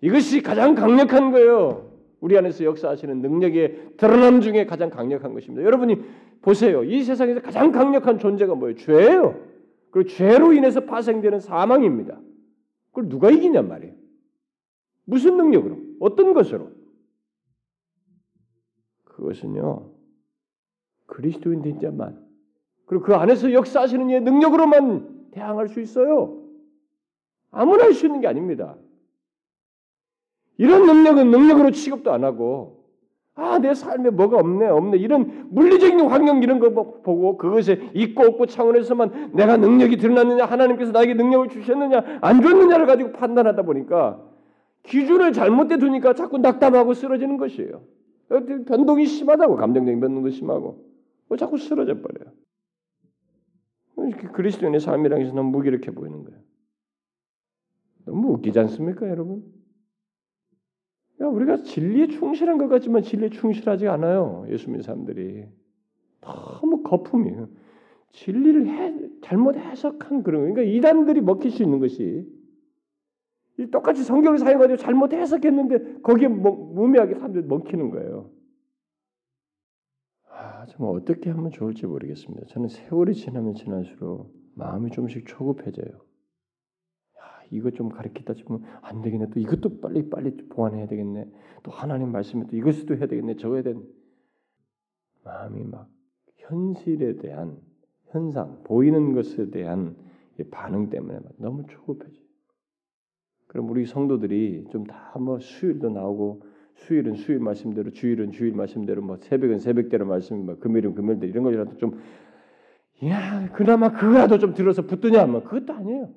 이것이 가장 강력한 거예요. 우리 안에서 역사하시는 능력의 드러남 중에 가장 강력한 것입니다. 여러분이 보세요. 이 세상에서 가장 강력한 존재가 뭐예요? 죄예요. 그리고 죄로 인해서 파생되는 사망입니다. 그걸 누가 이기냔 말이에요. 무슨 능력으로? 어떤 것으로? 그것은요. 그리스도인 된 자만 그리고 그 안에서 역사하시는 이의 능력으로만 대항할 수 있어요. 아무나 할 수 있는 게 아닙니다. 이런 능력은 능력으로 취급도 안 하고 아, 내 삶에 뭐가 없네, 없네. 이런 물리적인 환경 이런 거 보고 그것에 있고 없고 차원에서만 내가 능력이 드러났느냐, 하나님께서 나에게 능력을 주셨느냐, 안 줬느냐를 가지고 판단하다 보니까 기준을 잘못돼 두니까 자꾸 낙담하고 쓰러지는 것이에요. 변동이 심하다고, 감정적인 변동도 심하고. 뭐 자꾸 쓰러져 버려요. 그리스도인의 삶이라는 것이 너무 무기력해 보이는 거예요. 너무 웃기지 않습니까, 여러분? 야, 우리가 진리에 충실한 것 같지만 진리에 충실하지 않아요. 예수 믿는 사람들이. 너무 거품이에요. 진리를 해, 잘못 해석한 그런 거. 그러니까 이단들이 먹힐 수 있는 것이 똑같이 성경을 사용하고 잘못 해석했는데 거기에 무미하게 사람들이 먹히는 거예요. 아, 정말 어떻게 하면 좋을지 모르겠습니다. 저는 세월이 지나면 지날수록 마음이 좀씩 초급해져요. 이것 좀 가르치다 싶으면 안 되겠네. 또 이것도 빨리 빨리 보완해야 되겠네. 또 하나님 말씀에 또 이것도 해야 되겠네. 저거 해야 되겠네. 마음이 막 현실에 대한 현상, 보이는 것에 대한 반응 때문에 너무 초급해져. 그럼 우리 성도들이 좀 다 뭐 수요일도 나오고 수요일은 수요일 말씀대로 주일은 주일 말씀대로 뭐 새벽은 새벽대로 말씀 뭐 금요일은 금요일대로 이런 거라도 좀 야, 그나마 그거라도 좀 들어서 붙드냐? 뭐 그것도 아니에요.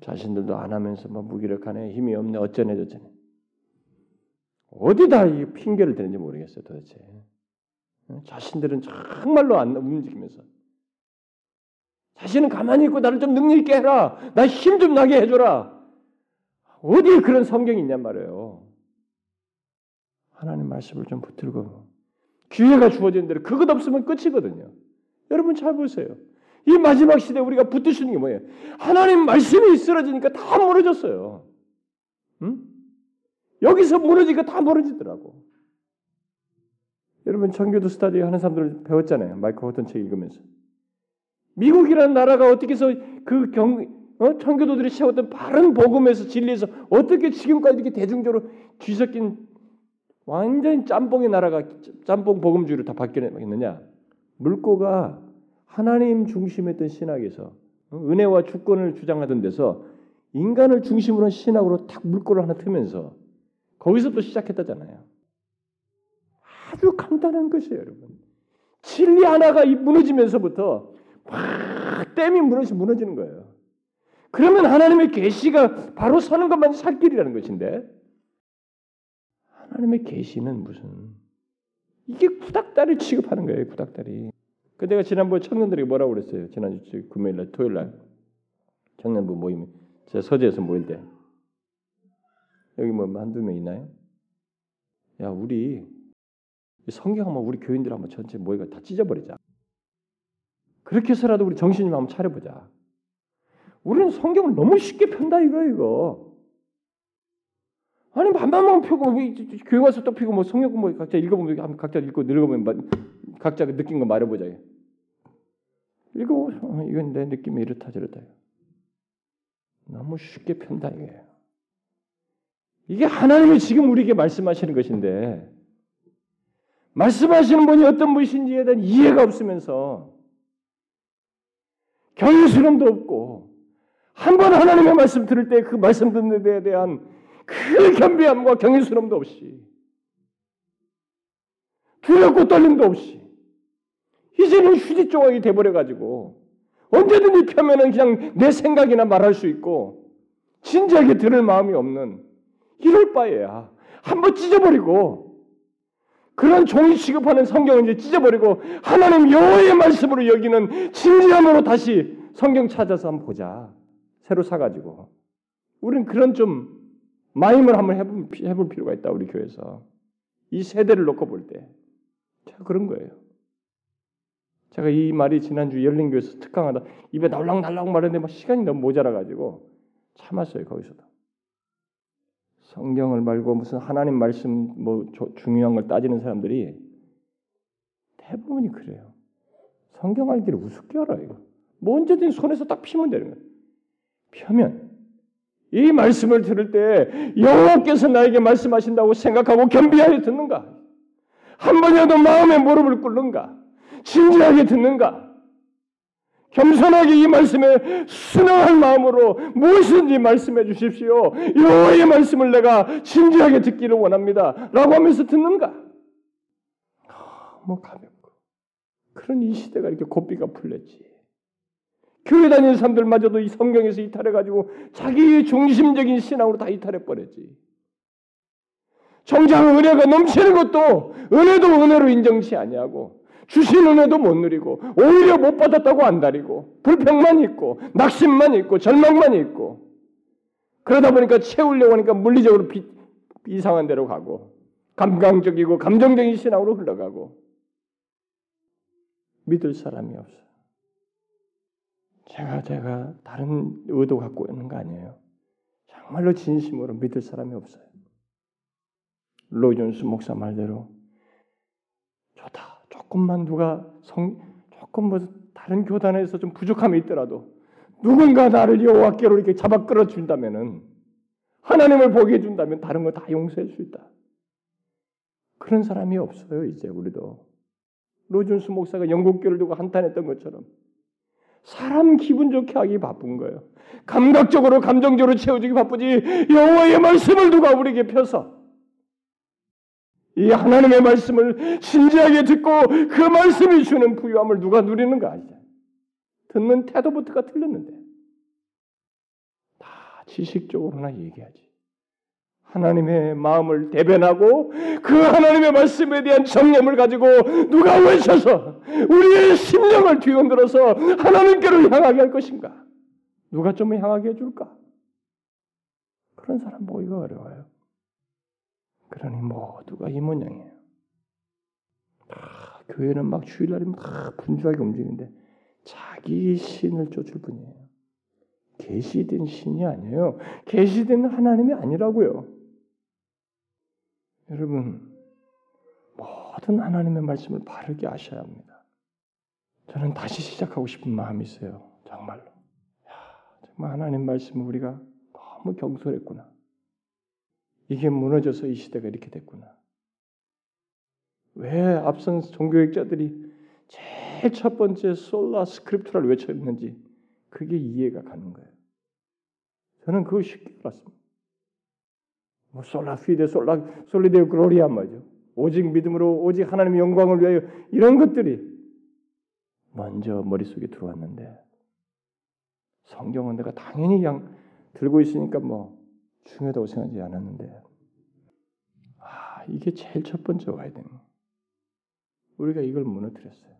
자신들도 안 하면서 막 무기력하네, 힘이 없네, 어쩌네 저쩌네. 어디다 이 핑계를 대는지 모르겠어요, 도대체. 자신들은 정말로 안 움직이면서 자신은 가만히 있고 나를 좀 능력 있게 해라. 나 힘 좀 나게 해줘라. 어디에 그런 성경이 있냔 말이에요. 하나님 말씀을 좀 붙들고 기회가 주어진 대로 그것 없으면 끝이거든요. 여러분 잘 보세요. 이 마지막 시대 우리가 붙드시는 게 뭐예요? 하나님 말씀이 쓰러지니까 다 무너졌어요. 응? 여기서 무너지니까 다 무너지더라고. 여러분 청교도 스타디 하는 사람들 배웠잖아요. 마이클 호튼 책 읽으면서. 미국이라는 나라가 어떻게 해서 그 경, 어? 청교도들이 세웠던 바른 복음에서 진리에서 어떻게 지금까지 이렇게 대중적으로 뒤섞인 완전히 짬뽕의 나라가 짬뽕 복음주의로 다 바뀌었느냐? 물고가 하나님 중심했던 신학에서 은혜와 주권을 주장하던 데서 인간을 중심으로 한 신학으로 탁 물꼬를 하나 트면서 거기서 또 시작했다잖아요. 아주 간단한 것이에요, 여러분. 진리 하나가 무너지면서부터 막 댐이 무너지 무너지는 거예요. 그러면 하나님의 계시가 바로 서는 것만 살 길이라는 것인데 하나님의 계시는 무슨 이게 구닥다리 취급하는 거예요, 구닥다리. 그 내가 지난번 청년들에게 뭐라고 그랬어요? 지난주 금요일 날, 토요일 날 청년부 모임 제 서재에서 모일 때 여기 뭐 한두 명 있나요? 야, 우리 성경 한번 우리 교인들 한번 전체 모이가 다 찢어버리자. 그렇게 해서라도 우리 정신 좀 한번 차려보자. 우리는 성경을 너무 쉽게 편다 이거 이거. 아니 반반만 펴고 교회 와서 또 피고 뭐 성경 공부 각자 읽어보면 각자 읽고 읽어보면 각자 느낀 거 말해보자. 읽어 어, 이건 내 느낌이 이렇다 저렇다. 너무 쉽게 편다 이거예요. 이게 하나님이 지금 우리에게 말씀하시는 것인데 말씀하시는 분이 어떤 분이신지에 대한 이해가 없으면서 경외스러움도 없고 한 번 하나님의 말씀 들을 때 그 말씀 듣는 데 대한 그 겸비함과 경외스러움도 없이 두렵고 떨림도 없이 이제는 휴지 조각이 돼버려 가지고 언제든지 펴면은 그냥 내 생각이나 말할 수 있고 진지하게 들을 마음이 없는 이럴 바에야 한번 찢어버리고 그런 종이 취급하는 성경을 이제 찢어버리고 하나님 여호와의 말씀으로 여기는 진지함으로 다시 성경 찾아서 한번 보자. 새로 사가지고. 우리는 그런 좀 마임을 한번 해볼, 해볼 필요가 있다 우리 교회에서 이 세대를 놓고 볼 때. 제가 그런 거예요. 제가 이 말이 지난주 열린교회에서 특강하다 입에 날랑날랑 말했는데 막 시간이 너무 모자라 가지고 참았어요 거기서도. 성경을 말고 무슨 하나님 말씀 뭐 중요한 걸 따지는 사람들이 대부분이 그래요. 성경 알기를 우습게 알아요. 이거. 뭐 언제든 손에서 딱 피면 되는 거예요. 펴면 이 말씀을 들을 때 여호와께서 나에게 말씀하신다고 생각하고 겸비하여 듣는가? 한 번이라도 마음에 무릎을 꿇는가? 진지하게 듣는가? 겸손하게 이 말씀에 순응할 마음으로 무엇이든지 말씀해 주십시오. 여호와의 말씀을 내가 진지하게 듣기를 원합니다. 라고 하면서 듣는가? 너무 가볍고 그런 이 시대가 이렇게 고삐가 풀렸지. 교회 다니는 사람들마저도 이 성경에서 이탈해가지고 자기 중심적인 신앙으로 다 이탈해버렸지. 정작 은혜가 넘치는 것도 은혜도 은혜로 인정치 아니하고 주신 은혜도 못 누리고 오히려 못 받았다고 안달이고 불평만 있고 낙심만 있고 절망만 있고 그러다 보니까 채우려고 하니까 물리적으로 비, 이상한 데로 가고 감각적이고 감정적인 신앙으로 흘러가고 믿을 사람이 없어요. 제가 제가 다른 의도 갖고 있는 거 아니에요. 정말로 진심으로 믿을 사람이 없어요. 로이존스 목사 말대로. 조금만 누가 성 조금 뭐 다른 교단에서 좀 부족함이 있더라도 누군가 나를 여호와께로 이렇게 잡아 끌어 준다면은 하나님을 보게 해준다면 다른 거 다 용서할 수 있다. 그런 사람이 없어요 이제 우리도 로준스 목사가 영국교를 두고 한탄했던 것처럼 사람 기분 좋게 하기 바쁜 거예요. 감각적으로 감정적으로 채워주기 바쁘지 여호와의 말씀을 누가 우리에게 펴서 이 하나님의 말씀을 진지하게 듣고 그 말씀이 주는 부유함을 누가 누리는가? 듣는 태도부터가 틀렸는데 지식적으로나 얘기하지. 하나님의 마음을 대변하고 그 하나님의 말씀에 대한 정념을 가지고 누가 외쳐서 우리의 심령을 뒤흔들어서 하나님께로 향하게 할 것인가? 누가 좀 향하게 해줄까? 그런 사람 보기가 어려워요. 그러니 모두가 이 모양이에요. 다 교회는 막 주일날이면 다 분주하게 움직이는데 자기 신을 쫓을 뿐이에요. 계시된 신이 아니에요. 계시된 하나님이 아니라고요. 여러분 모든 하나님의 말씀을 바르게 아셔야 합니다. 저는 다시 시작하고 싶은 마음이 있어요. 정말로. 야, 정말 하나님 말씀을 우리가 너무 경솔했구나. 이게 무너져서 이 시대가 이렇게 됐구나. 왜 앞선 종교학자들이 제일 첫 번째 sola scriptura를 외쳤는지 그게 이해가 가는 거예요. 저는 그거 쉽게 알았습니다. 뭐 sola fide sola soli Deo gloria 말이죠. 오직 믿음으로 오직 하나님의 영광을 위하여 이런 것들이 먼저 머릿속에 들어왔는데 성경은 내가 당연히 양 들고 있으니까 뭐 중요하다고 생각하지 않았는데 아 이게 제일 첫 번째 와야 되는 거예요. 우리가 이걸 무너뜨렸어요.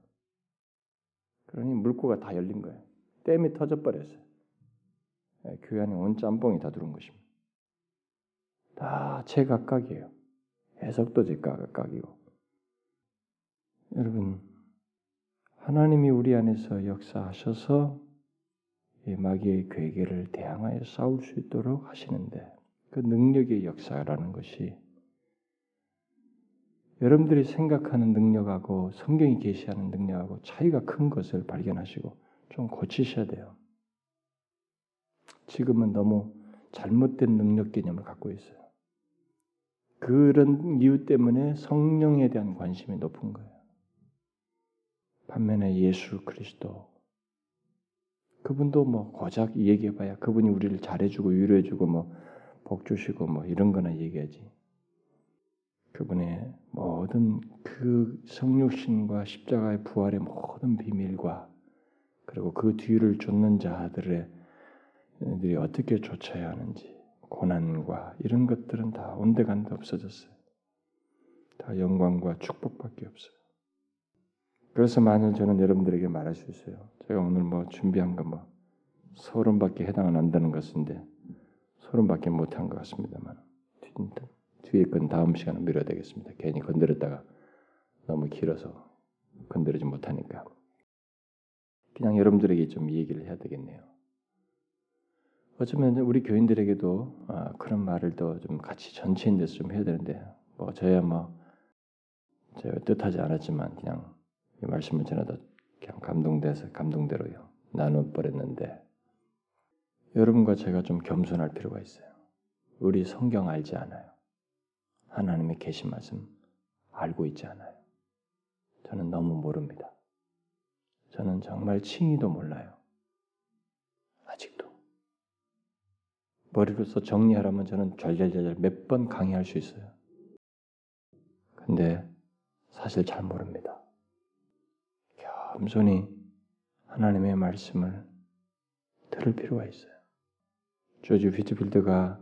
그러니 물고가 다 열린 거예요. 댐이 터져버렸어요. 예, 교회 안에 온 짬뽕이 다 들어온 것입니다. 다 제 각각이에요. 해석도 제 각각이고. 여러분, 하나님이 우리 안에서 역사하셔서 이 마귀의 괴계를 대항하여 싸울 수 있도록 하시는데 그 능력의 역사라는 것이 여러분들이 생각하는 능력하고 성경이 계시하는 능력하고 차이가 큰 것을 발견하시고 좀 고치셔야 돼요. 지금은 너무 잘못된 능력 개념을 갖고 있어요. 그런 이유 때문에 성령에 대한 관심이 높은 거예요. 반면에 예수 그리스도 그분도 뭐 고작 얘기해봐야 그분이 우리를 잘해주고 위로해주고 뭐 복 주시고 뭐 이런 거나 얘기하지. 그분의 모든 그 성육신과 십자가의 부활의 모든 비밀과 그리고 그 뒤를 쫓는 자들의 들이 어떻게 쫓아야 하는지 고난과 이런 것들은 다 온데간데 없어졌어요. 다 영광과 축복밖에 없어요. 그래서 만일 저는 여러분들에게 말할 수 있어요. 제가 오늘 뭐 준비한 거뭐 서른밖에 해당은 안 되는 것인데 서른밖에 못한 것 같습니다만 뒤에 건 다음 시간에 미뤄야 되겠습니다. 괜히 건드렸다가 너무 길어서 건드리지 못하니까 그냥 여러분들에게 좀 얘기를 해야 되겠네요. 어쩌면 우리 교인들에게도 아, 그런 말을 더 좀 같이 전체인 데서 좀 해야 되는데 뭐 저야 뭐 제가 뜻하지 않았지만 그냥 이 말씀을 전하다 그냥 감동돼서 감동대로요 나눠 버렸는데 여러분과 제가 좀 겸손할 필요가 있어요. 우리 성경 알지 않아요. 하나님의 계신 말씀 알고 있지 않아요. 저는 너무 모릅니다. 저는 정말 칭의도 몰라요. 아직도. 머리로서 정리하라면 저는 절절절절 몇 번 강의할 수 있어요. 근데 사실 잘 모릅니다. 겸손히 하나님의 말씀을 들을 필요가 있어요. 조지 피트필드가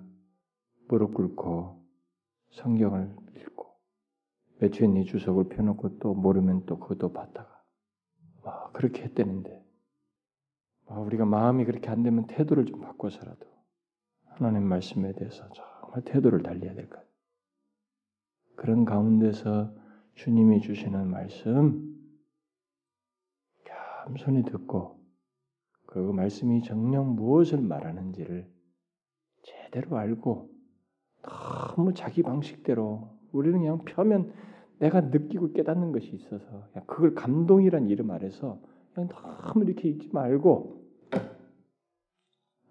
무릎 꿇고 성경을 읽고 매주에 주석을 펴놓고 또 모르면 또 그것도 받다가 막 그렇게 했대는데 우리가 마음이 그렇게 안 되면 태도를 좀 바꿔서라도 하나님 말씀에 대해서 정말 태도를 달려야 될 것. 그런 가운데서 주님이 주시는 말씀 겸손히 듣고 그 말씀이 정녕 무엇을 말하는지를 제대로 알고 너무 자기 방식대로 우리는 그냥 펴면 내가 느끼고 깨닫는 것이 있어서 그걸 감동이란 이름 아래서 그냥 너무 이렇게 읽지 말고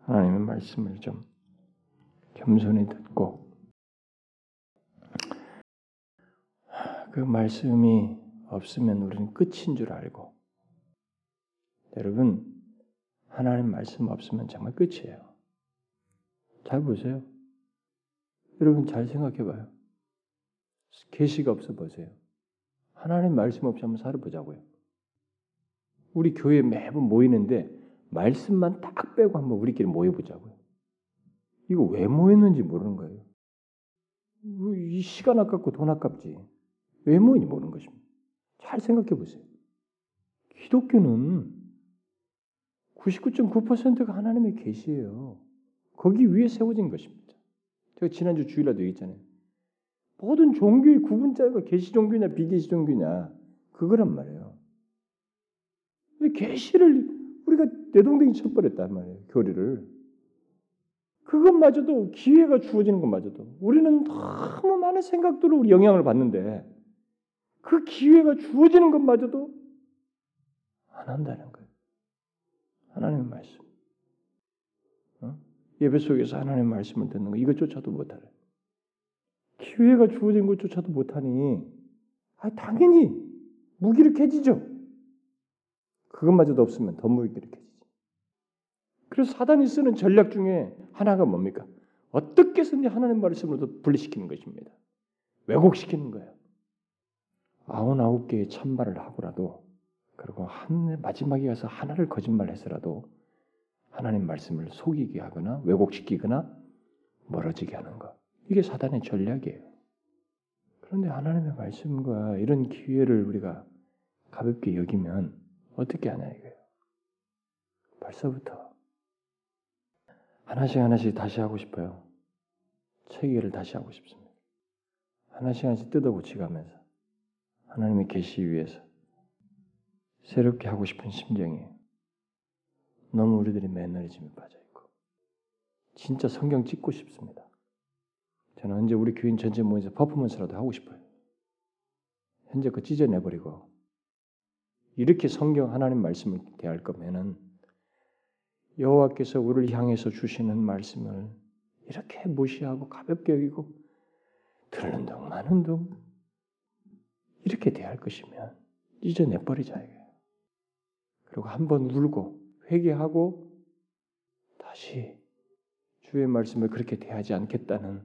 하나님의 말씀을 좀 겸손히 듣고 그 말씀이 없으면 우리는 끝인 줄 알고 여러분 하나님 말씀 없으면 정말 끝이에요. 잘 보세요. 여러분 잘 생각해 봐요. 계시가 없어 보세요. 하나님 말씀 없이 한번 살아보자고요. 우리 교회 매번 모이는데 말씀만 딱 빼고 한번 우리끼리 모여보자고요. 이거 왜 모였는지 모르는 거예요. 이 시간 아깝고 돈 아깝지. 왜 모이니 모르는 것입니다. 잘 생각해 보세요. 기독교는 99.9%가 하나님의 계시예요. 거기 위에 세워진 것입니다. 제가 지난주 주일날도 얘기했잖아요. 모든 종교의 구분자가 계시 종교냐 비계시 종교냐 그거란 말이에요. 계시를 우리가 내동댕이 쳐버렸단 말이에요. 교리를. 그것마저도 기회가 주어지는 것마저도 우리는 너무 많은 생각들로 우리 영향을 받는데 그 기회가 주어지는 것마저도 안 한다는 거예요. 하나님의 말씀. 어? 예배 속에서 하나님의 말씀을 듣는 거 이것조차도 못하래. 기회가 주어진 것조차도 못하니 아, 당연히 무기력해지죠. 그것마저도 없으면 더 무기력해지지. 그래서 사단이 쓰는 전략 중에 하나가 뭡니까? 어떻게 든지 하나님 말씀으로 분리시키는 것입니다. 왜곡시키는 거예요. 아흔아홉 개의 참말을 하고라도 그리고 한 마지막에 가서 하나를 거짓말해서라도 하나님 말씀을 속이게 하거나 왜곡시키거나 멀어지게 하는 것. 이게 사단의 전략이에요. 그런데 하나님의 말씀과 이런 기회를 우리가 가볍게 여기면 어떻게 하냐 이거예요. 벌써부터 하나씩 하나씩 다시 하고 싶어요. 체계를 다시 하고 싶습니다. 하나씩 하나씩 뜯어 고치가면서 하나님의 계시 위에서 새롭게 하고 싶은 심정이에요. 너무 우리들이 매너리즘에 빠져 있고 진짜 성경 찍고 싶습니다. 저는 언제 우리 교인 전체 모여서 퍼포먼스라도 하고 싶어요. 현재 그 찢어내버리고 이렇게 성경 하나님 말씀을 대할 거면은 여호와께서 우리를 향해서 주시는 말씀을 이렇게 무시하고 가볍게 여기고 들는 둥 마는 둥 이렇게 대할 것이면 찢어내버리자 이게. 그리고 한 번 울고 회개하고 다시 주의 말씀을 그렇게 대하지 않겠다는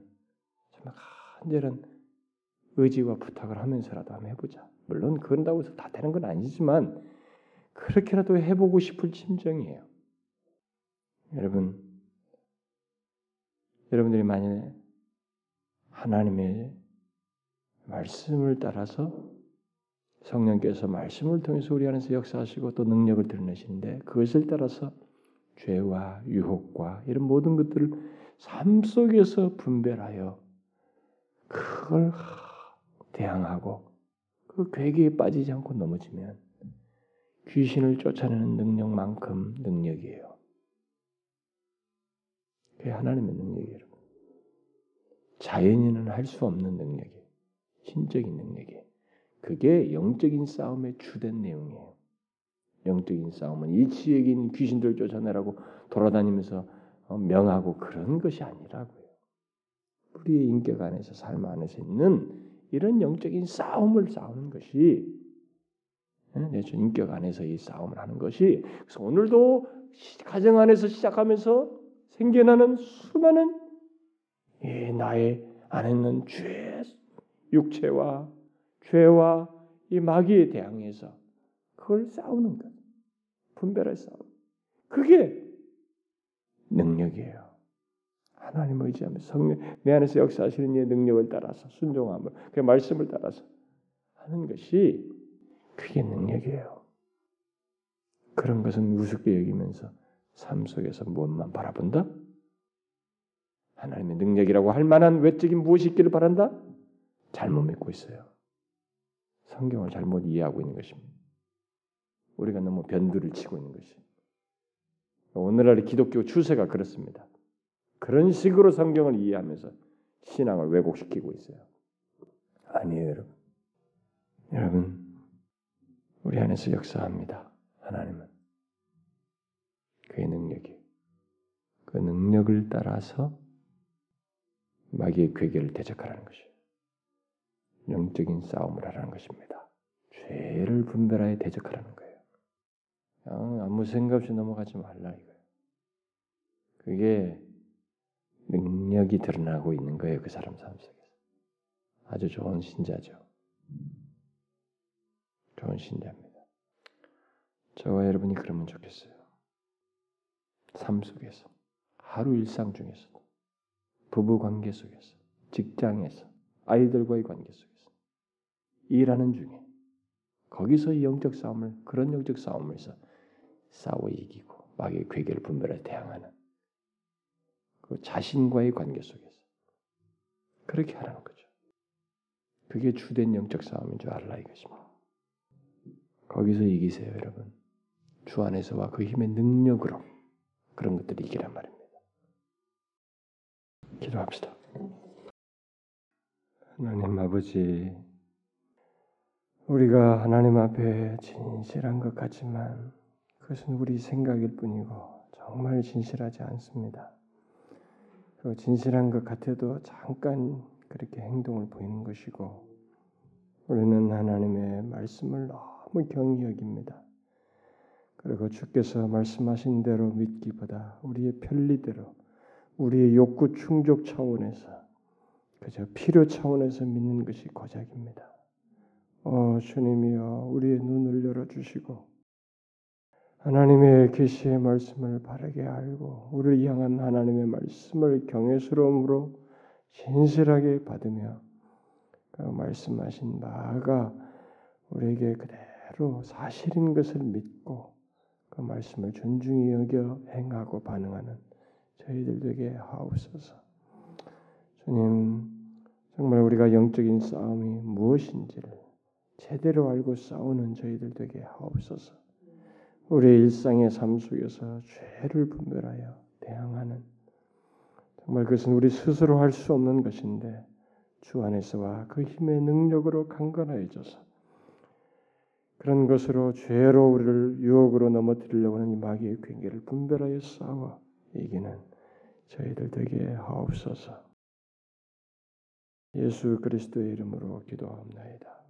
정말 간절한 의지와 부탁을 하면서라도 한번 해보자. 물론 그런다고 해서 다 되는 건 아니지만 그렇게라도 해보고 싶을 심정이에요. 여러분, 여러분들이 만약에 하나님의 말씀을 따라서 성령께서 말씀을 통해서 우리 안에서 역사하시고 또 능력을 드러내시는데 그것을 따라서 죄와 유혹과 이런 모든 것들을 삶 속에서 분별하여 그걸 대항하고 그 괴기에 빠지지 않고 넘어지면 귀신을 쫓아내는 능력만큼 능력이에요. 그게 하나님의 능력이에요. 자연인은 할 수 없는 능력이에요. 신적인 능력이에요. 그게 영적인 싸움의 주된 내용이에요. 영적인 싸움은 이 있는 귀신들 쫓아내라고 돌아다니면서 어, 명하고 그런 것이 아니라고요. 우리의 인격 안에서 삶 안에서 있는 이런 영적인 싸움을 싸우는 것이 예, 내 인격 안에서 이 싸움을 하는 것이 그래서 오늘도 가정 안에서 시작하면서 생겨나는 수많은 이 나의 안에 있는 죄, 육체와 죄와 이 마귀에 대항해서 그걸 싸우는 것, 분별할 싸움. 그게 능력이에요. 하나님 의지하며 성령 내 안에서 역사하시는 이의 능력을 따라서 순종함을 그 말씀을 따라서 하는 것이 그게 능력이에요. 그런 것은 우습게 여기면서 삶 속에서 무엇만 바라본다? 하나님의 능력이라고 할 만한 외적인 무엇이 있기를 바란다? 잘못 믿고 있어요. 성경을 잘못 이해하고 있는 것입니다. 우리가 너무 변두를 치고 있는 것이. 오늘날의 기독교 추세가 그렇습니다. 그런 식으로 성경을 이해하면서 신앙을 왜곡시키고 있어요. 아니에요, 여러분. 여러분, 우리 안에서 역사합니다. 하나님은 그의 능력이 그 능력을 따라서 마귀의 괴계를 대적하라는 것이에요. 영적인 싸움을 하라는 것입니다. 죄를 분별하여 대적하라는 거예요. 그냥 아무 생각 없이 넘어가지 말라 이거예요. 그게 능력이 드러나고 있는 거예요. 그 사람 삶 속에서. 아주 좋은 신자죠. 좋은 신자입니다. 저와 여러분이 그러면 좋겠어요. 삶 속에서 하루 일상 중에서도 부부 관계 속에서, 직장에서, 아이들과의 관계 속에서, 일하는 중에 거기서 이 영적 싸움을 그런 영적 싸움에서 싸워 이기고 마귀의 괴계를 분별해 대항하는 그 자신과의 관계 속에서 그렇게 하라는 거죠. 그게 주된 영적 싸움인 줄 알라 이것입니다. 거기서 이기세요, 여러분. 주 안에서와 그 힘의 능력으로 그런 것들을 이기란 말입니다. 기도합시다. 하나님 아버지, 우리가 하나님 앞에 진실한 것 같지만 그것은 우리 생각일 뿐이고 정말 진실하지 않습니다. 그 진실한 것 같아도 잠깐 그렇게 행동을 보이는 것이고 우리는 하나님의 말씀을 너무 경히 여깁니다. 그리고 주께서 말씀하신 대로 믿기보다 우리의 편리대로 우리의 욕구 충족 차원에서 그저 필요 차원에서 믿는 것이 고작입니다. 어, 주님이여 우리의 눈을 열어 주시고 하나님의 계시의 말씀을 바르게 알고 우리를 향한 하나님의 말씀을 경외스러움으로 진실하게 받으며 그 말씀하신 바가 우리에게 그대로 사실인 것을 믿고 그 말씀을 존중히 여겨 행하고 반응하는 저희들 되게 하옵소서. 주님, 정말 우리가 영적인 싸움이 무엇인지를 제대로 알고 싸우는 저희들 되게 하옵소서. 우리의 일상의 삶 속에서 죄를 분별하여 대항하는 정말 그것은 우리 스스로 할 수 없는 것인데 주 안에서와 그 힘의 능력으로 강건하여져서 그런 것으로 죄로 우리를 유혹으로 넘어뜨리려고 하는 이 마귀의 관계를 분별하여 싸워 이기는 저희들 되게 하옵소서. 예수 그리스도의 이름으로 기도합나이다.